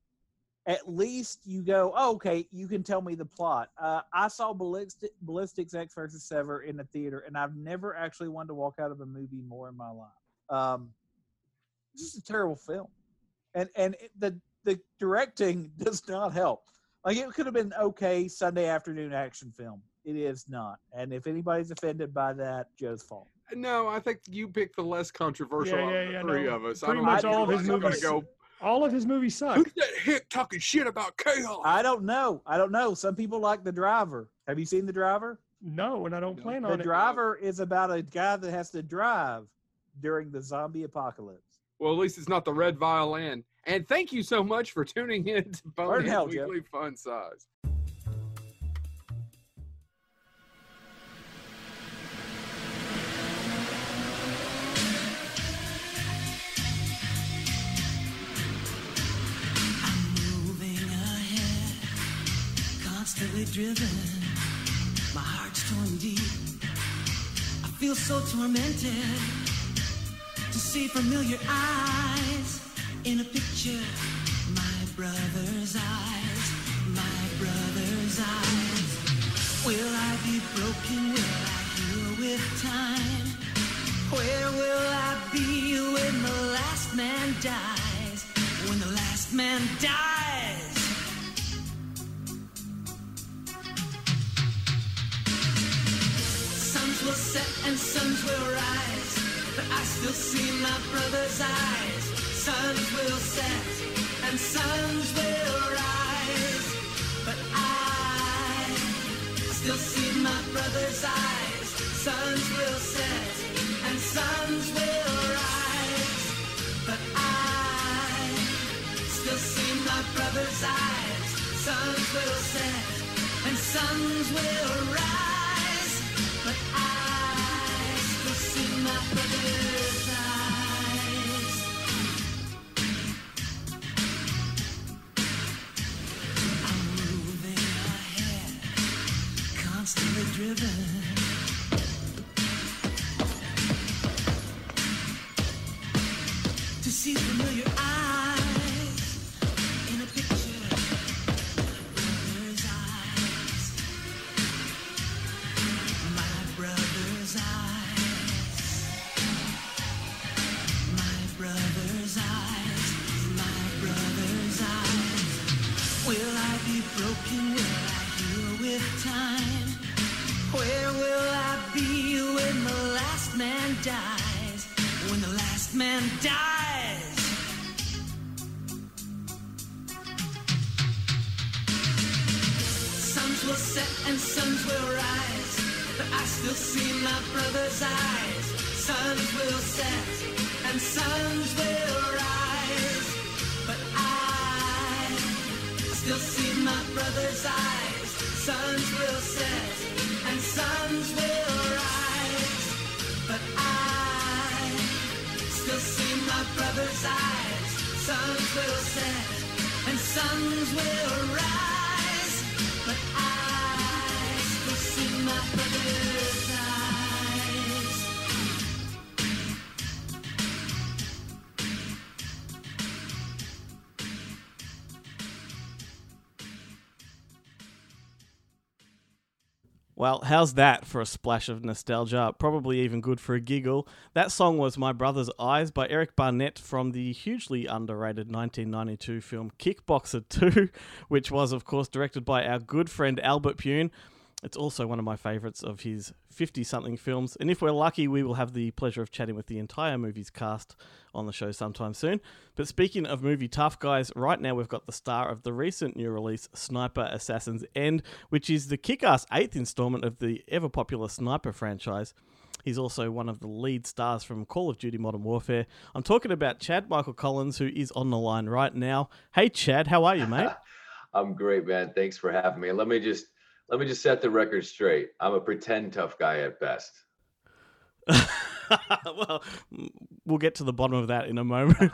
at least you go, oh, okay, you can tell me the plot. Uh, I saw Ballistic, Ballistics Ecks versus Sever in the theater, and I've never actually wanted to walk out of a movie more in my life. Um, this is a terrible film, and and it, the the directing does not help. Like it could have been okay Sunday afternoon action film. It is not, and if anybody's offended by that, Joe's fault. no, I think you picked the less controversial Yeah, yeah, of the three no. of us. I Pretty don't much think all of his anybody's movies. go. All of his movies suck. Who's that hick talking shit about Kaos? I don't know. I don't know. Some people like the driver. Have you seen the driver? No, and I don't plan The on it. The driver is about a guy that has to drive during the zombie apocalypse. Well, at least it's not the red violin. And thank you so much for tuning in to Where the hell, Bonehead Jeff? Weekly Fun Size. constantly driven. My heart's torn deep. I feel so tormented to see familiar eyes in a picture. My brother's eyes, my brother's eyes. Will I be broken? Will I heal with time? Where will I be when the last man dies? When the last man dies. Suns will set and suns will rise, but I still see my brother's eyes. And suns will rise, but I still see my brother's eyes. Suns will set and suns will rise, but I still see my brother's eyes. Suns will set and suns will rise, how's that for a splash of nostalgia? Probably even good for a giggle. That song was My Brother's Eyes by Eric Barnett from the hugely underrated 1992 film Kickboxer 2, which was, of course, directed by our good friend Albert Pyun. It's also one of my favourites of his 50 something films, and if we're lucky, we will have the pleasure of chatting with the entire movie's cast on the show sometime soon. But speaking of movie tough guys, right now we've got the star of the recent new release, Sniper Assassin's End, which is the kick ass eighth installment of the ever popular Sniper franchise. He's also one of the lead stars from Call of Duty Modern Warfare. I'm talking about Chad Michael Collins, who is on the line right now. Hey, Chad, how are you, mate? I'm great, man. Thanks for having me. Let me just let me just set the record straight. I'm a pretend tough guy at best. well, we'll get to the bottom of that in a moment.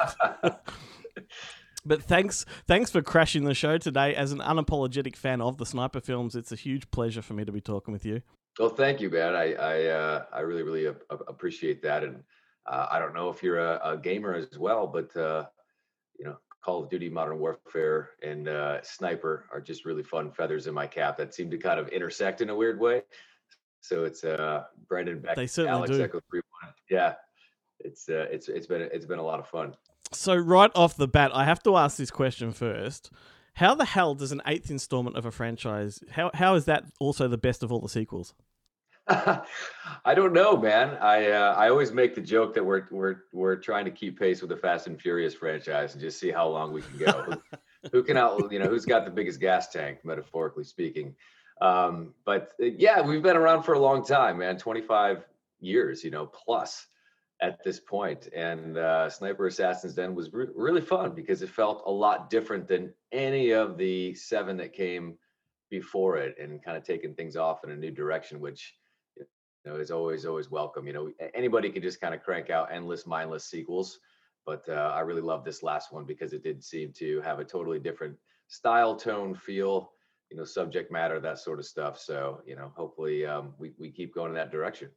but thanks, thanks for crashing the show today. As an unapologetic fan of the sniper films, it's a huge pleasure for me to be talking with you. Well, thank you, man. I I uh, I really really ap- ap- appreciate that, and uh, I don't know if you're a, a gamer as well, but uh, you know, Call of Duty Modern Warfare and uh, Sniper are just really fun feathers in my cap that seem to kind of intersect in a weird way. So it's uh, Brandon Beck, They certainly Alex do. Echo three one. Yeah, it's uh, it's it's been it's been a lot of fun. So right off the bat, I have to ask this question first. How the hell does an eighth installment of a franchise? How how is that also the best of all the sequels? I don't know, man. I uh, I always make the joke that we're we're we're trying to keep pace with the Fast and Furious franchise and just see how long we can go. who, who can out you know who's got the biggest gas tank, metaphorically speaking. Um, but uh, yeah, we've been around for a long time, man. Twenty five years, you know, plus at this point. And uh, Sniper Assassin's End was re- really fun because it felt a lot different than any of the seven that came before it, and kind of taking things off in a new direction, which know is always always welcome. You know, anybody could just kind of crank out endless, mindless sequels, but uh, I really love this last one because it did seem to have a totally different style, tone, feel. You know, subject matter, that sort of stuff. So, you know, hopefully um, we we keep going in that direction.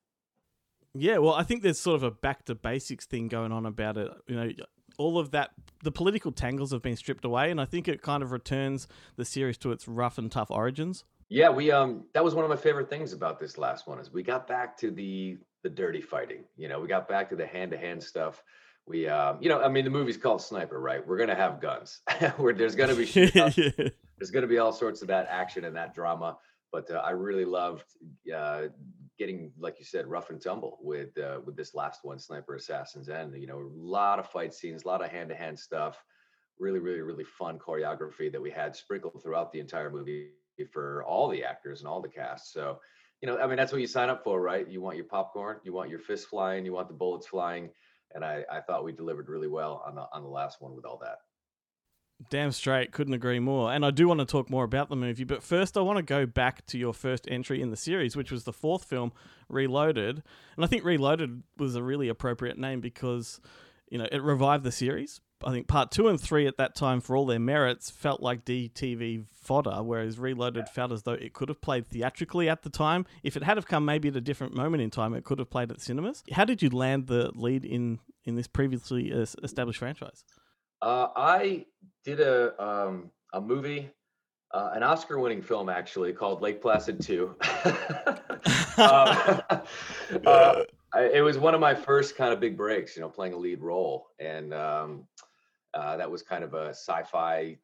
Yeah, well, I think there's sort of a back to basics thing going on about it. You know, all of that, the political tangles have been stripped away, and I think it kind of returns the series to its rough and tough origins. Yeah, we um that was one of my favorite things about this last one is we got back to the the dirty fighting. You know, we got back to the hand to hand stuff. We um you know, I mean the movie's called Sniper, right? We're gonna have guns. Where there's gonna be shootouts. there's gonna be all sorts of that action and that drama. But uh, I really loved uh, getting, like you said, rough and tumble with uh, with this last one, Sniper Assassins End. You know, a lot of fight scenes, a lot of hand to hand stuff. Really, really, really fun choreography that we had sprinkled throughout the entire movie for all the actors and all the cast. So, you know, I mean, that's what you sign up for, right? You want your popcorn, you want your fists flying, you want the bullets flying, and I, I thought we delivered really well on the on the last one with all that. Damn straight, couldn't agree more. And I do want to talk more about the movie, but first I want to go back to your first entry in the series, which was the fourth film, Reloaded. And I think Reloaded was a really appropriate name because, you know, it revived the series. I think part two and three at that time, for all their merits, felt like DTV fodder, whereas Reloaded felt as though it could have played theatrically at the time. If it had have come maybe at a different moment in time, it could have played at cinemas. How did you land the lead in in this previously established franchise? Uh, I did a um, a movie, uh, an Oscar-winning film actually called Lake Placid Two. uh, uh, it was one of my first kind of big breaks, you know, playing a lead role, and um, uh, that was kind of a sci-fi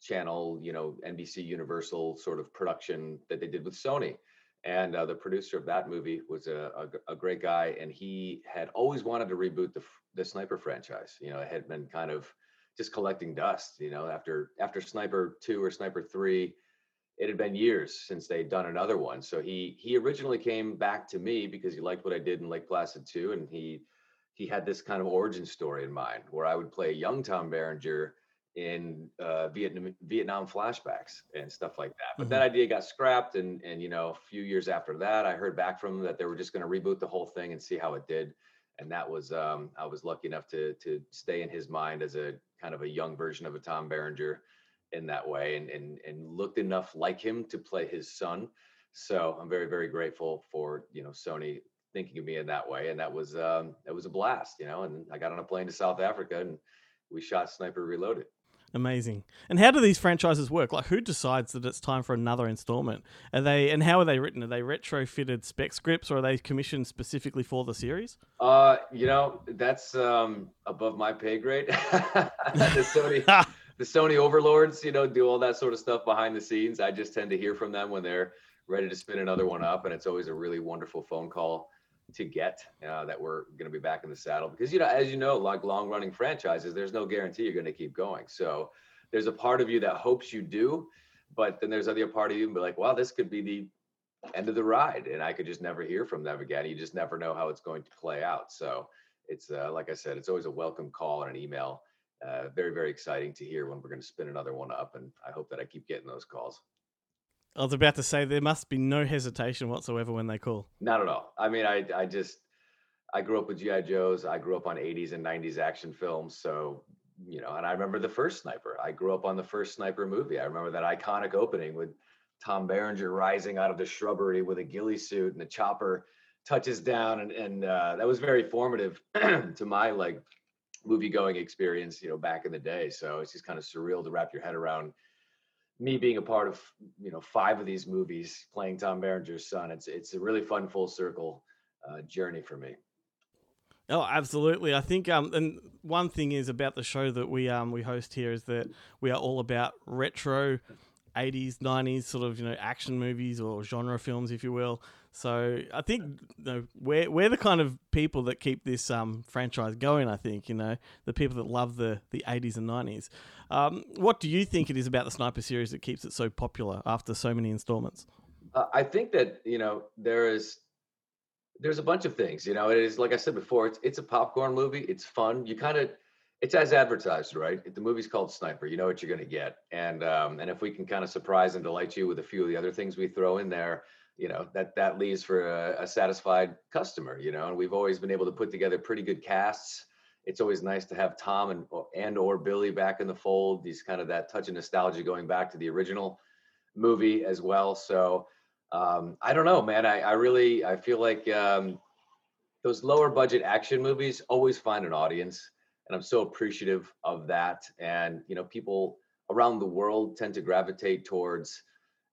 channel, you know, NBC Universal sort of production that they did with Sony. And uh, the producer of that movie was a a great guy, and he had always wanted to reboot the the Sniper franchise. You know, it had been kind of just collecting dust. You know, after after Sniper Two or Sniper Three, it had been years since they'd done another one. So he he originally came back to me because he liked what I did in Lake Placid 2, and he he had this kind of origin story in mind where I would play young Tom Berenger in uh, Vietnam Vietnam flashbacks and stuff like that. But that idea got scrapped, and and you know a few years after that, I heard back from them that they were just going to reboot the whole thing and see how it did. And that was um, I was lucky enough to to stay in his mind as a kind of a young version of a Tom Berenger in that way, and and and looked enough like him to play his son. So I'm very very grateful for you know Sony thinking of me in that way, and that was um, that was a blast, you know. And I got on a plane to South Africa, and we shot Sniper Reloaded. Amazing. And how do these franchises work? Like, who decides that it's time for another installment? Are they and how are they written? Are they retrofitted spec scripts, or are they commissioned specifically for the series? Uh, you know, that's um above my pay grade. the Sony the Sony overlords, you know, do all that sort of stuff behind the scenes. I just tend to hear from them when they're ready to spin another one up, and it's always a really wonderful phone call to get uh, that we're going to be back in the saddle because you know, as you know, like long running franchises, there's no guarantee you're going to keep going. So there's a part of you that hopes you do, but then there's other part of you and be like, wow, this could be the end of the ride, and I could just never hear from them again. You just never know how it's going to play out. So it's uh, like I said, it's always a welcome call and an email. Uh, very, very exciting to hear when we're going to spin another one up, and I hope that I keep getting those calls. I was about to say there must be no hesitation whatsoever when they call. Not at all. I mean, I I just I grew up with GI Joes. I grew up on 80s and 90s action films, so you know, and I remember the first Sniper. I grew up on the first Sniper movie. I remember that iconic opening with Tom Berenger rising out of the shrubbery with a ghillie suit and the chopper touches down, and and uh, that was very formative to my like movie going experience, you know, back in the day. So it's just kind of surreal to wrap your head around me being a part of you know five of these movies playing tom berenger's son it's it's a really fun full circle uh, journey for me Oh, absolutely. I think um and one thing is about the show that we um we host here is that we are all about retro 80s, 90s sort of, you know, action movies or genre films if you will. So, I think you know, we're we're the kind of people that keep this um franchise going, I think, you know, the people that love the the 80s and 90s. Um, what do you think it is about the Sniper series that keeps it so popular after so many installments? uh, i think that you know there is there's a bunch of things you know it is like i said before it's it's a popcorn movie. It's fun. You kind of it's as advertised right? The movie's called sniper. You know what you're going to get. And um and if we can kind of surprise and delight you with a few of the other things we throw in there you know that that leaves for a, a satisfied customer you know and we've always been able to put together pretty good casts. It's always nice to have tom and and or billy back in the fold these kind of that touch of nostalgia going back to the original movie as well. So um i don't know man. I i really i feel like um those lower budget action movies always find an audience and i'm so appreciative of that. And you know people around the world tend to gravitate towards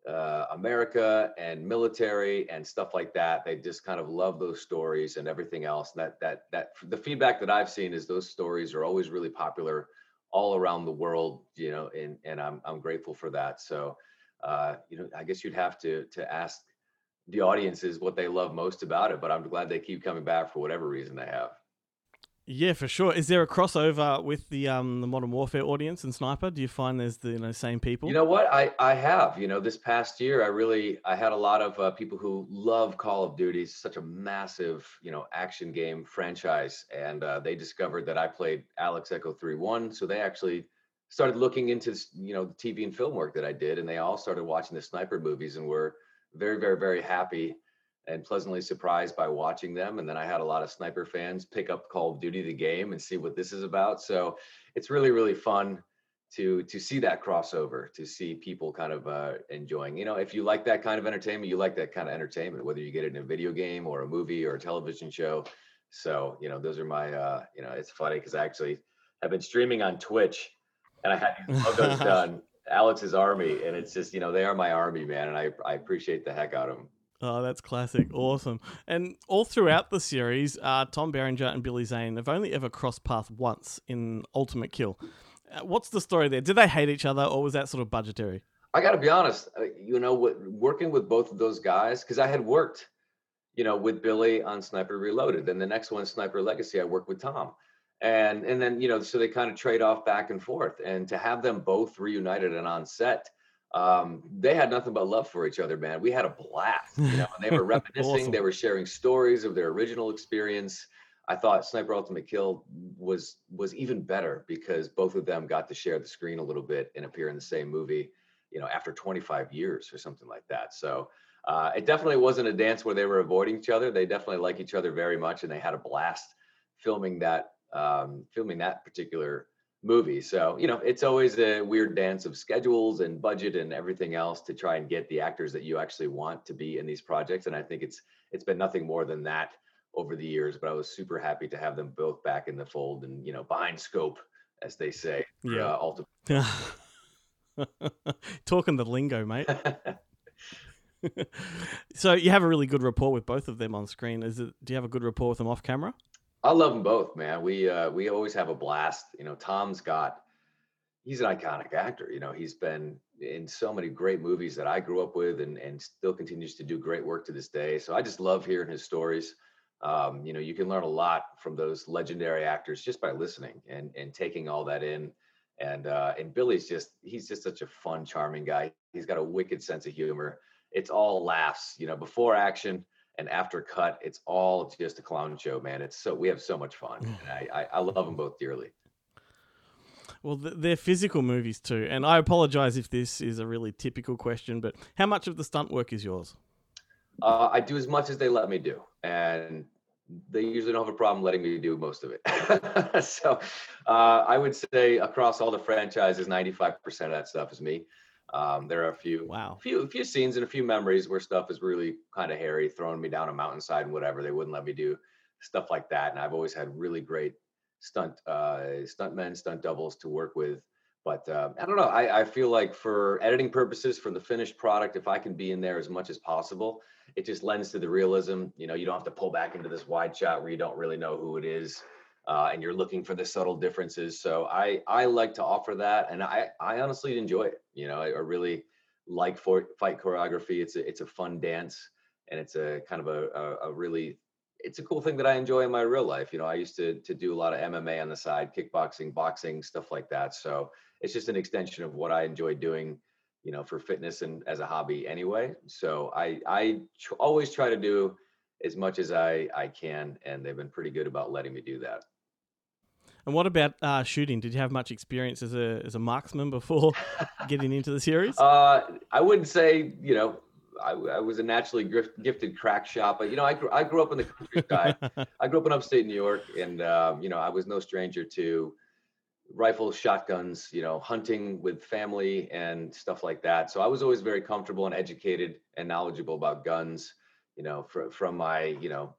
uh, america and military and stuff like that they just kind of love those stories and everything else. That that that the feedback that i've seen is those stories are always really popular all around the world you know and and i'm i'm grateful for that. So uh you know i guess you'd have to to ask the audiences what they love most about it but i'm glad they keep coming back for whatever reason they have Yeah, for sure. Is there a crossover with the um the Modern Warfare audience and Sniper? Do you find there's the you know same people? You know what? I I have. You know, this past year, I really I had a lot of uh, people who love Call of Duty. It's such a massive you know action game franchise, and uh, they discovered that I played Alex Echo Three One, so they actually started looking into you know the TV and film work that I did, and they all started watching the Sniper movies, and were very very very happy and pleasantly surprised by watching them. And then I had a lot of sniper fans pick up Call of Duty the game and see what this is about. So it's really really fun to to see that crossover, to see people kind of uh, enjoying. You know, if you like that kind of entertainment, you like that kind of entertainment, whether you get it in a video game or a movie or a television show. So you know, those are my uh, you know, it's funny because I actually have been streaming on Twitch and I had these logos done. Alex's army, and it's just you know they are my army, man, and I I appreciate the heck out of them. Oh, that's classic. Awesome. And all throughout the series, uh, Tom Berenger and Billy Zane have only ever crossed paths once in Ultimate Kill. Uh, what's the story there? Did they hate each other or was that sort of budgetary? I got to be honest, uh, you know, working with both of those guys, because I had worked, you know, with Billy on Sniper Reloaded. And the next one, Sniper Legacy, I worked with Tom. And and then, you know, so they kind of trade off back and forth. And to have them both reunited and on set, um, they had nothing but love for each other, man. We had a blast. You know, and they were reminiscing. Awesome. They were sharing stories of their original experience. I thought Sniper Ultimate Kill was was even better because both of them got to share the screen a little bit and appear in the same movie. You know, after 25 years or something like that. So uh, it definitely wasn't a dance where they were avoiding each other. They definitely like each other very much, and they had a blast filming that um, filming that particular movie. So you know, it's always a weird dance of schedules and budget and everything else to try and get the actors that you actually want to be in these projects. And I think it's it's been nothing more than that over the years. But I was super happy to have them both back in the fold and you know behind scope, as they say. Yeah. Uh, Ultimate. Talking the lingo, mate. so you have a really good rapport with both of them on screen. Is it? Do you have a good rapport with them off camera? I love them both, man. We uh, we always have a blast. You know, Tom's got he's an iconic actor. You know, he's been in so many great movies that I grew up with, and and still continues to do great work to this day. So I just love hearing his stories. Um, you know, you can learn a lot from those legendary actors just by listening and and taking all that in. And uh, and Billy's just he's just such a fun, charming guy. He's got a wicked sense of humor. It's all laughs. You know, before action and after cut, it's all just a clown show, man. It's so we have so much fun, and I I, I love them both dearly. Well, th- they're physical movies too, and I apologize if this is a really typical question, but how much of the stunt work is yours? Uh, I do as much as they let me do, and they usually don't have a problem letting me do most of it. so uh, I would say across all the franchises, 95% of that stuff is me. Um, there are a few, wow, few, a few scenes and a few memories where stuff is really kind of hairy, throwing me down a mountainside and whatever. They wouldn't let me do stuff like that, and I've always had really great stunt uh, stunt men, stunt doubles to work with. But um, I don't know. I, I feel like for editing purposes, for the finished product, if I can be in there as much as possible, it just lends to the realism. You know, you don't have to pull back into this wide shot where you don't really know who it is, uh, and you're looking for the subtle differences. So I I like to offer that, and I I honestly enjoy it. You know, I, I really like for fight choreography. It's a it's a fun dance, and it's a kind of a, a, a really it's a cool thing that I enjoy in my real life. You know, I used to to do a lot of MMA on the side, kickboxing, boxing, stuff like that. So it's just an extension of what I enjoy doing, you know, for fitness and as a hobby anyway. So I I tr- always try to do as much as I I can, and they've been pretty good about letting me do that. And what about uh, shooting? Did you have much experience as a as a marksman before getting into the series? Uh, I wouldn't say, you know, I, I was a naturally gifted crack shot, but you know, I grew, I grew up in the countryside. I grew up in upstate New York, and um, you know, I was no stranger to rifles, shotguns, you know, hunting with family and stuff like that. So I was always very comfortable and educated and knowledgeable about guns, you know, fr- from my, you know,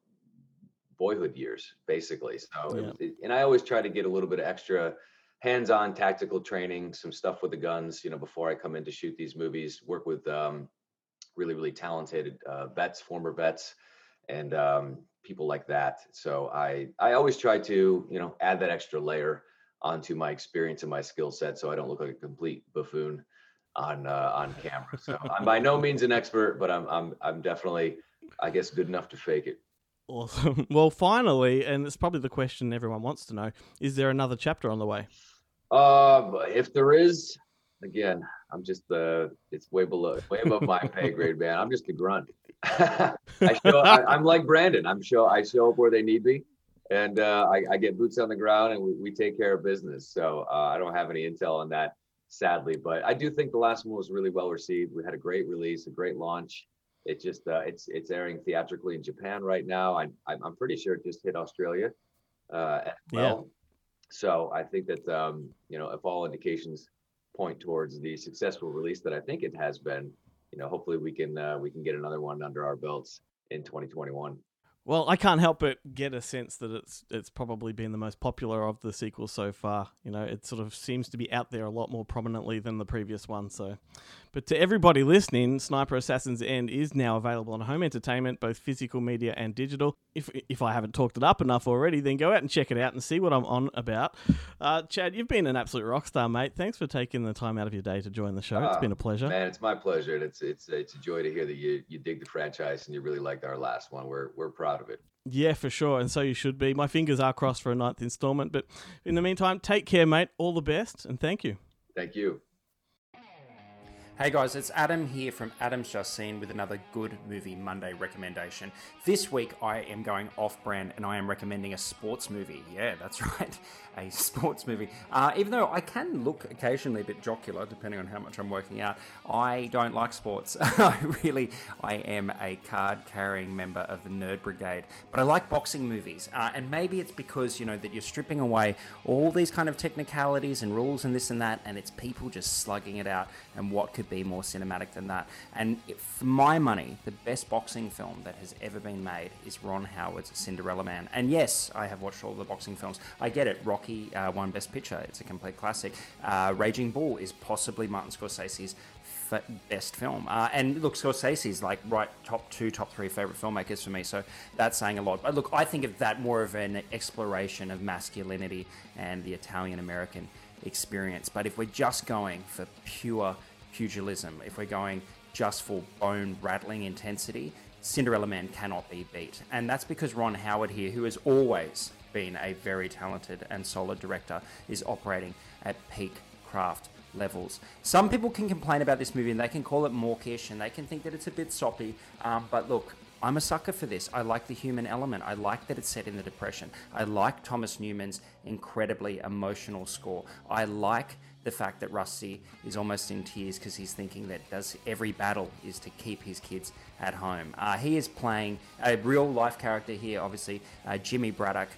boyhood years, basically. So, Yeah. it- and I always try to get a little bit of extra hands-on tactical training, some stuff with the guns, you know, before I come in to shoot these movies. Work with um, really, really talented uh, vets, former vets, and um, people like that. So I, I always try to, you know, add that extra layer onto my experience and my skill set, so I don't look like a complete buffoon on uh, on camera. So I'm by no means an expert, but I'm I'm I'm definitely, I guess, good enough to fake it. Awesome. Well, finally, and it's probably the question everyone wants to know: Is there another chapter on the way? Uh, if there is, again, I'm just the. it's way below, way above my pay grade, man. I'm just a grunt. I show, I, I'm like Brandon. I'm show, I show up where they need me, and uh, I, I get boots on the ground, and we, we take care of business. So uh, I don't have any intel on that, sadly. But I do think the last one was really well received. We had a great release, a great launch. It just, uh, it's it's airing theatrically in Japan right now. I, I'm I'm pretty sure it just hit Australia uh, as Yeah. well. So I think that um, you know, if all indications point towards the successful release that I think it has been, you know, hopefully we can uh, we can get another one under our belts in 2021. Well, I can't help but get a sense that it's it's probably been the most popular of the sequels so far. You know, it sort of seems to be out there a lot more prominently than the previous one. So, but to everybody listening, Sniper Assassin's End is now available on home entertainment, both physical media and digital. If if I haven't talked it up enough already, then go out and check it out and see what I'm on about. Uh, Chad, you've been an absolute rock star, mate. Thanks for taking the time out of your day to join the show. It's been a pleasure. Man, it's my pleasure. and It's it's it's a joy to hear that you you dig the franchise and you really liked our last one. We're we're proud of it. Yeah, for sure. And so you should be. My fingers are crossed for a ninth installment. But in the meantime, take care, mate. All the best and thank you. Thank you. Hey guys, it's Adam here from Adam's Just Seen with another Good Movie Monday recommendation. This week I am going off brand and I am recommending a sports movie. Yeah, that's right, a sports movie. Uh, even though I can look occasionally a bit jocular depending on how much I'm working out, I don't like sports. I really, I am a card carrying member of the Nerd Brigade, but I like boxing movies. Uh, and maybe it's because, you know, that you're stripping away all these kind of technicalities and rules and this and that, and it's people just slugging it out and what could be more cinematic than that. And for my money, the best boxing film that has ever been made is Ron Howard's Cinderella Man. And yes, I have watched all the boxing films. I get it. Rocky uh, won Best Picture. It's a complete classic. Uh, Raging Bull is possibly Martin Scorsese's best film. Uh, and look, Scorsese's like right top two, top three favorite filmmakers for me. So that's saying a lot. But look, I think of that more of an exploration of masculinity and the Italian American experience. But if we're just going for pure pugilism, if we're going just for bone rattling intensity, Cinderella Man cannot be beat. And that's because Ron Howard here, who has always been a very talented and solid director, is operating at peak craft levels. Some people can complain about this movie and they can call it mawkish and they can think that it's a bit soppy. Um, but look, I'm a sucker for this. I like the human element. I like that it's set in the Depression. I like Thomas Newman's incredibly emotional score. I like the fact that Rusty is almost in tears because he's thinking that does every battle is to keep his kids at home. Uh, he is playing a real life character here, obviously, uh, Jimmy Braddock,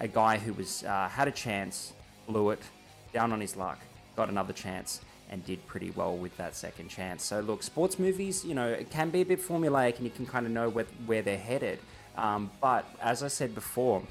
a guy who was uh, had a chance, blew it, down on his luck, got another chance, and did pretty well with that second chance. So look, sports movies, you know, it can be a bit formulaic, and you can kind of know where, where they're headed. Um, but as I said before,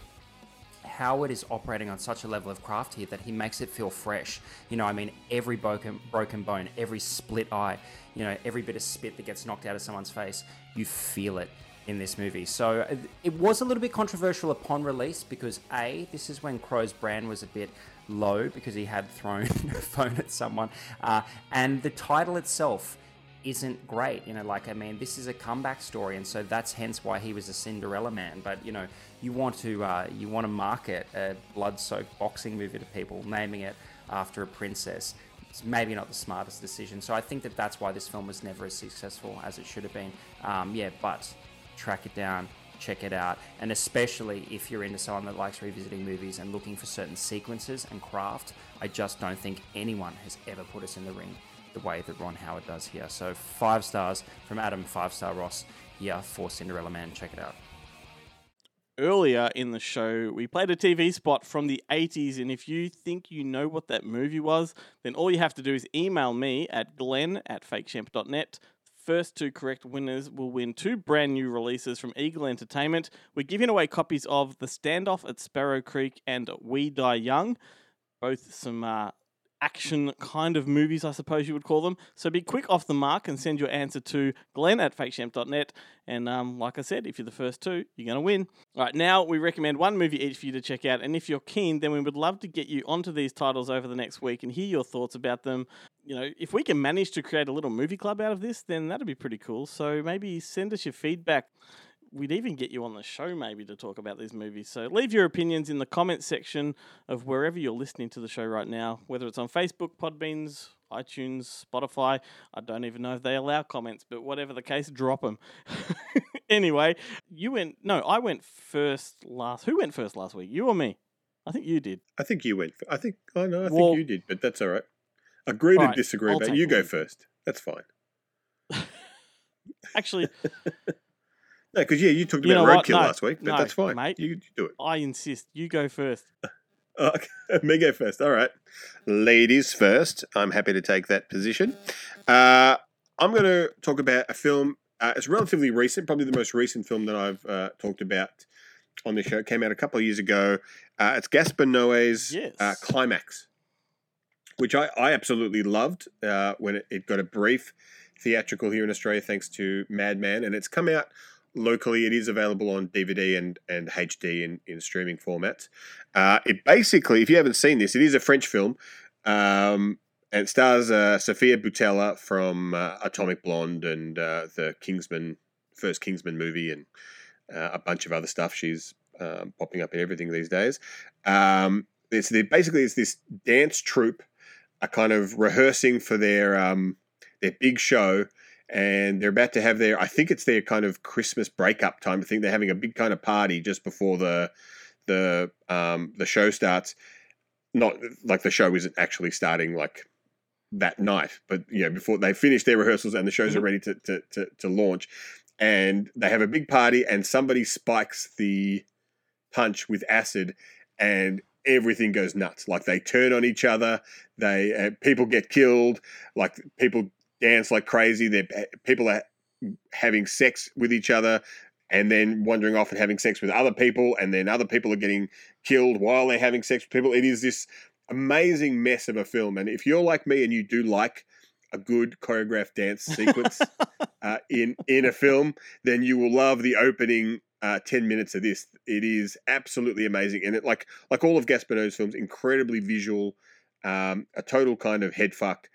Howard is operating on such a level of craft here that he makes it feel fresh. You know, I mean, every broken broken bone, every split eye, you know, every bit of spit that gets knocked out of someone's face, you feel it in this movie. So it was a little bit controversial upon release because a this is when Crowe's brand was a bit low because he had thrown a phone at someone, uh, and the title itself isn't great. You know, like I mean, this is a comeback story, and so that's hence why he was a Cinderella man. But you know, you want to uh, you want to market a blood-soaked boxing movie to people, naming it after a princess. It's maybe not the smartest decision. So I think that that's why this film was never as successful as it should have been. Um, yeah, but track it down. Check it out, and especially if you're into someone that likes revisiting movies and looking for certain sequences and craft, I just don't think anyone has ever put us in the ring the way that Ron Howard does here. So five stars from Adam, five star Ross here for Cinderella Man. Check it out. Earlier in the show, we played a TV spot from the 80s, and if you think you know what that movie was, then all you have to do is email me at glenn at fakeshemp.net. First two correct winners will win two brand new releases from Eagle Entertainment. We're giving away copies of The Standoff at Sparrow Creek and We Die Young, both some uh, action kind of movies, I suppose you would call them. So be quick off the mark and send your answer to glenn at fakeshemp.net. And um, like I said, if you're the first two, you're going to win. All right, now we recommend one movie each for you to check out. And if you're keen, then we would love to get you onto these titles over the next week and hear your thoughts about them. You know, if we can manage to create a little movie club out of this, then that'd be pretty cool. So maybe send us your feedback we'd even get you on the show maybe to talk about these movies. So leave your opinions in the comments section of wherever you're listening to the show right now, whether it's on Facebook, Podbeans, iTunes, Spotify. I don't even know if they allow comments, but whatever the case, drop them. anyway, you went. No, I went first last. Who went first last week? You or me? I think you did. I think you went. I think. Oh know. I Well- think you did, but that's all right. Agree to All right, disagree, but you go first. That's fine. Actually, No, because yeah, you talked You about roadkill No, last week, but no, that's fine. mate. You, you do it. I insist. You go first. Oh, okay. Me go first. All right. Ladies first. I'm happy to take that position. Uh, I'm going to talk about a film. Uh, it's relatively recent, probably the most recent film that I've uh, talked about on the show. It came out a couple of years ago. Uh, it's Gaspar Noé's uh, Climax, which I, I absolutely loved uh, when it, it got a brief theatrical here in Australia, thanks to Madman, and it's come out locally. It is available on DVD and, and HD in, in streaming formats. Uh, it basically, if you haven't seen this, it is a French film. Um, and it stars uh, Sofia Boutella from uh, Atomic Blonde and uh, the Kingsman, first Kingsman movie, and uh, a bunch of other stuff. She's um, popping up in everything these days. Um, it's the, basically it's this dance troupe, are kind of rehearsing for their um, their big show, and they're about to have their. I think it's their kind of Christmas breakup time. I think they're having a big kind of party just before the the um, the show starts. Not like the show isn't actually starting like that night, but you know before they finish their rehearsals and the shows are ready to to, to to launch, and they have a big party and somebody spikes the punch with acid and everything goes nuts like they turn on each other they uh, people get killed like people dance like crazy. They're, people are having sex with each other and then wandering off and having sex with other people and then other people are getting killed while they're having sex with people. It is this amazing mess of a film. And if you're like me and you do like a good choreographed dance sequence uh, in in a film, then you will love the opening uh, ten minutes of this. It is absolutely amazing, and it like like all of Gaspar Noé's films, incredibly visual, um, a total kind of head fuck,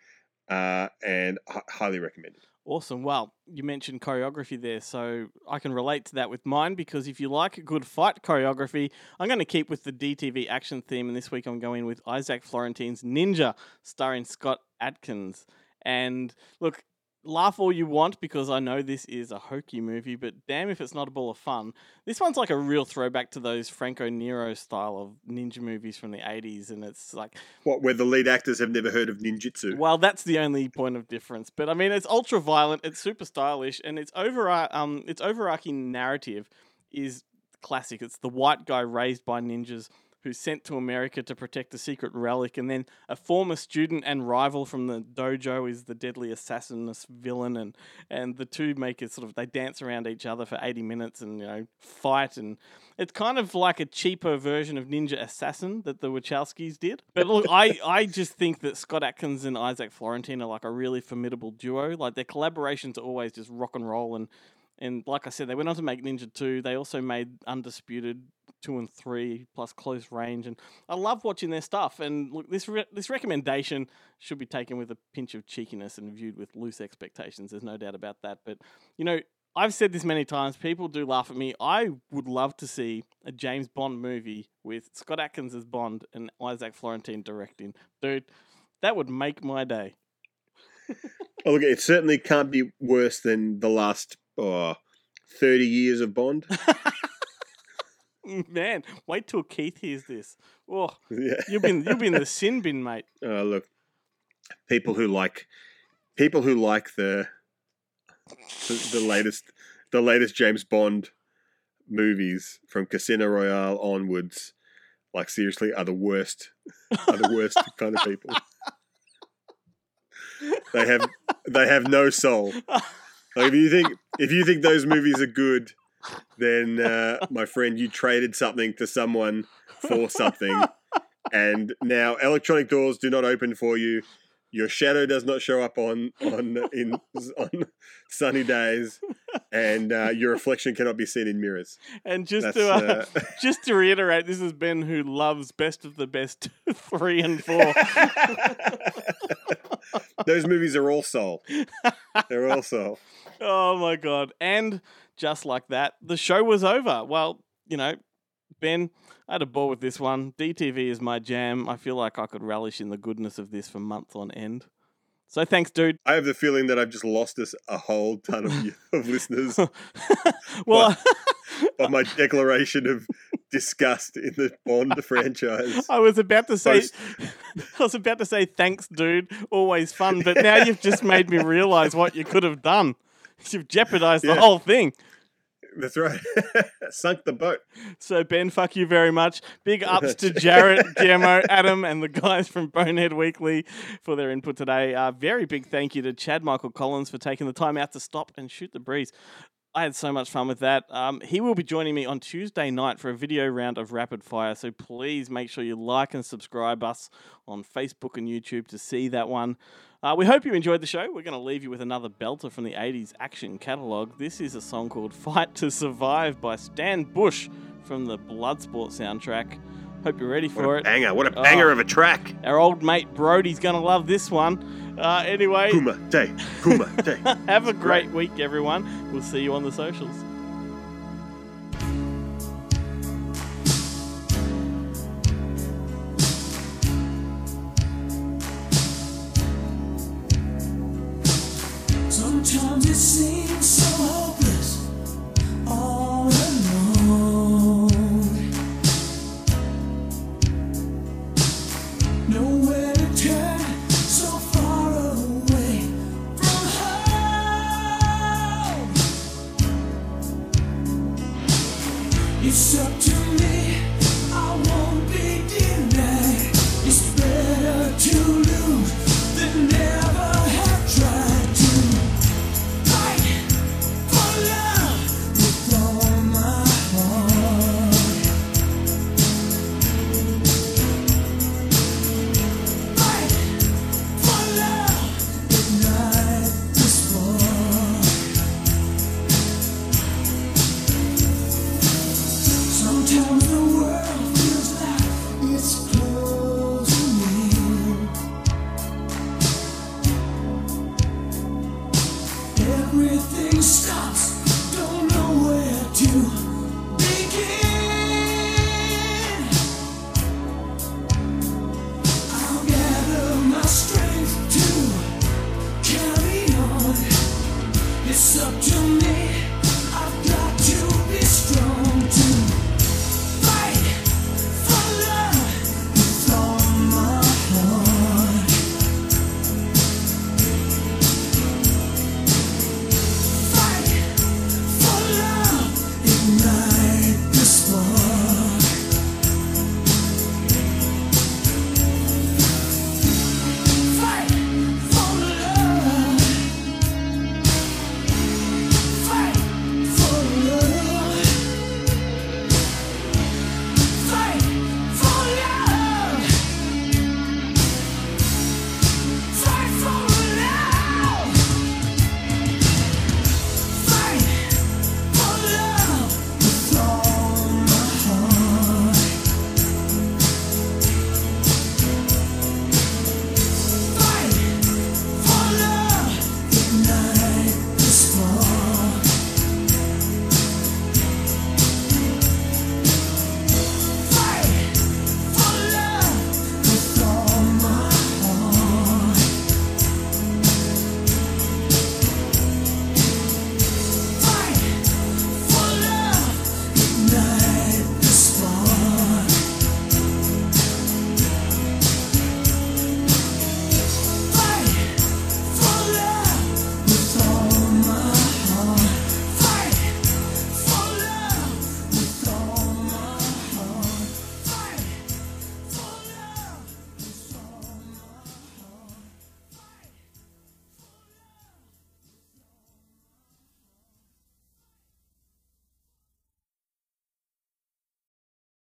uh, and h- highly recommended. Awesome. Well, you mentioned choreography there, so I can relate to that with mine because if you like a good fight choreography, I'm going to keep with the DTV action theme, and this week I'm going with Isaac Florentine's Ninja, starring Scott Adkins. And look, laugh all you want because I know this is a hokey movie, but damn if it's not a ball of fun. This one's like a real throwback to those Franco Nero style of ninja movies from the 80s, and it's like What where the lead actors have never heard of ninjutsu? well, that's the only point of difference. But I mean, it's ultra violent, it's super stylish, and its over um its overarching narrative is classic. It's the white guy raised by ninjas who's sent to America to protect a secret relic, and then a former student and rival from the dojo is the deadly assassinous villain, and and the two make it sort of they dance around each other for eighty minutes and you know fight, and it's kind of like a cheaper version of Ninja Assassin that the Wachowskis did. But look, I I just think that Scott Adkins and Isaac Florentine are like a really formidable duo. Like their collaborations are always just rock and roll and. And like I said, they went on to make Ninja 2. They also made Undisputed 2 and 3 plus Close Range. And I love watching their stuff. And look, this, re- this recommendation should be taken with a pinch of cheekiness and viewed with loose expectations. There's no doubt about that. But, you know, I've said this many times. People do laugh at me. I would love to see a James Bond movie with Scott Adkins as Bond and Isaac Florentine directing. Dude, that would make my day. Oh, look, it certainly can't be worse than the last oh, 30 years of Bond. Man, wait till Keith hears this. Oh, Yeah. you've been you've been the sin bin, mate. Uh, look, people who like people who like the, the the latest the latest James Bond movies from Casino Royale onwards, like seriously, are the worst are the worst kind of people. They have they have no soul. Like if you think if you think those movies are good, then uh, my friend, you traded something to someone for something, and now electronic doors do not open for you. Your shadow does not show up on on in on sunny days, and uh, your reflection cannot be seen in mirrors. And just That's, to uh, uh, just to reiterate, this is Ben who loves best of the best three and four. Those movies are all soul. They're all soul. oh my god! And just like that, the show was over. Well, you know, Ben, I had a ball with this one. DTV is my jam. I feel like I could relish in the goodness of this for months on end. So thanks, dude. I have the feeling that I've just lost us a whole ton of, of listeners. Well, of my declaration of disgust in the Bond franchise. I was about to say, Post- I was about to say thanks, dude. Always fun, but now you've just made me realize what you could have done. You've jeopardized the Yeah. whole thing. That's right. Sunk the boat. So Ben, fuck you very much. Big ups to Jarrett, Guillermo, Adam, and the guys from Bonehead Weekly for their input today. Uh, very big thank you to Chad Michael Collins for taking the time out to stop and shoot the breeze. I had so much fun with that. Um, he will be joining me on Tuesday night for a video round of Rapid Fire. So please make sure you like and subscribe us on Facebook and YouTube to see that one. Uh, we hope you enjoyed the show. We're going to leave you with another belter from the 80s action catalogue. This is a song called Fight to Survive by Stan Bush from the Bloodsport soundtrack. Hope you're ready for it. banger. What a banger Oh, of a track. Our old mate Brody's going to love this one. Uh, anyway, Puma Day. Puma Day. have a great week, everyone. We'll see you on the socials. Sometimes it seems so hopeless, all Sometimes the world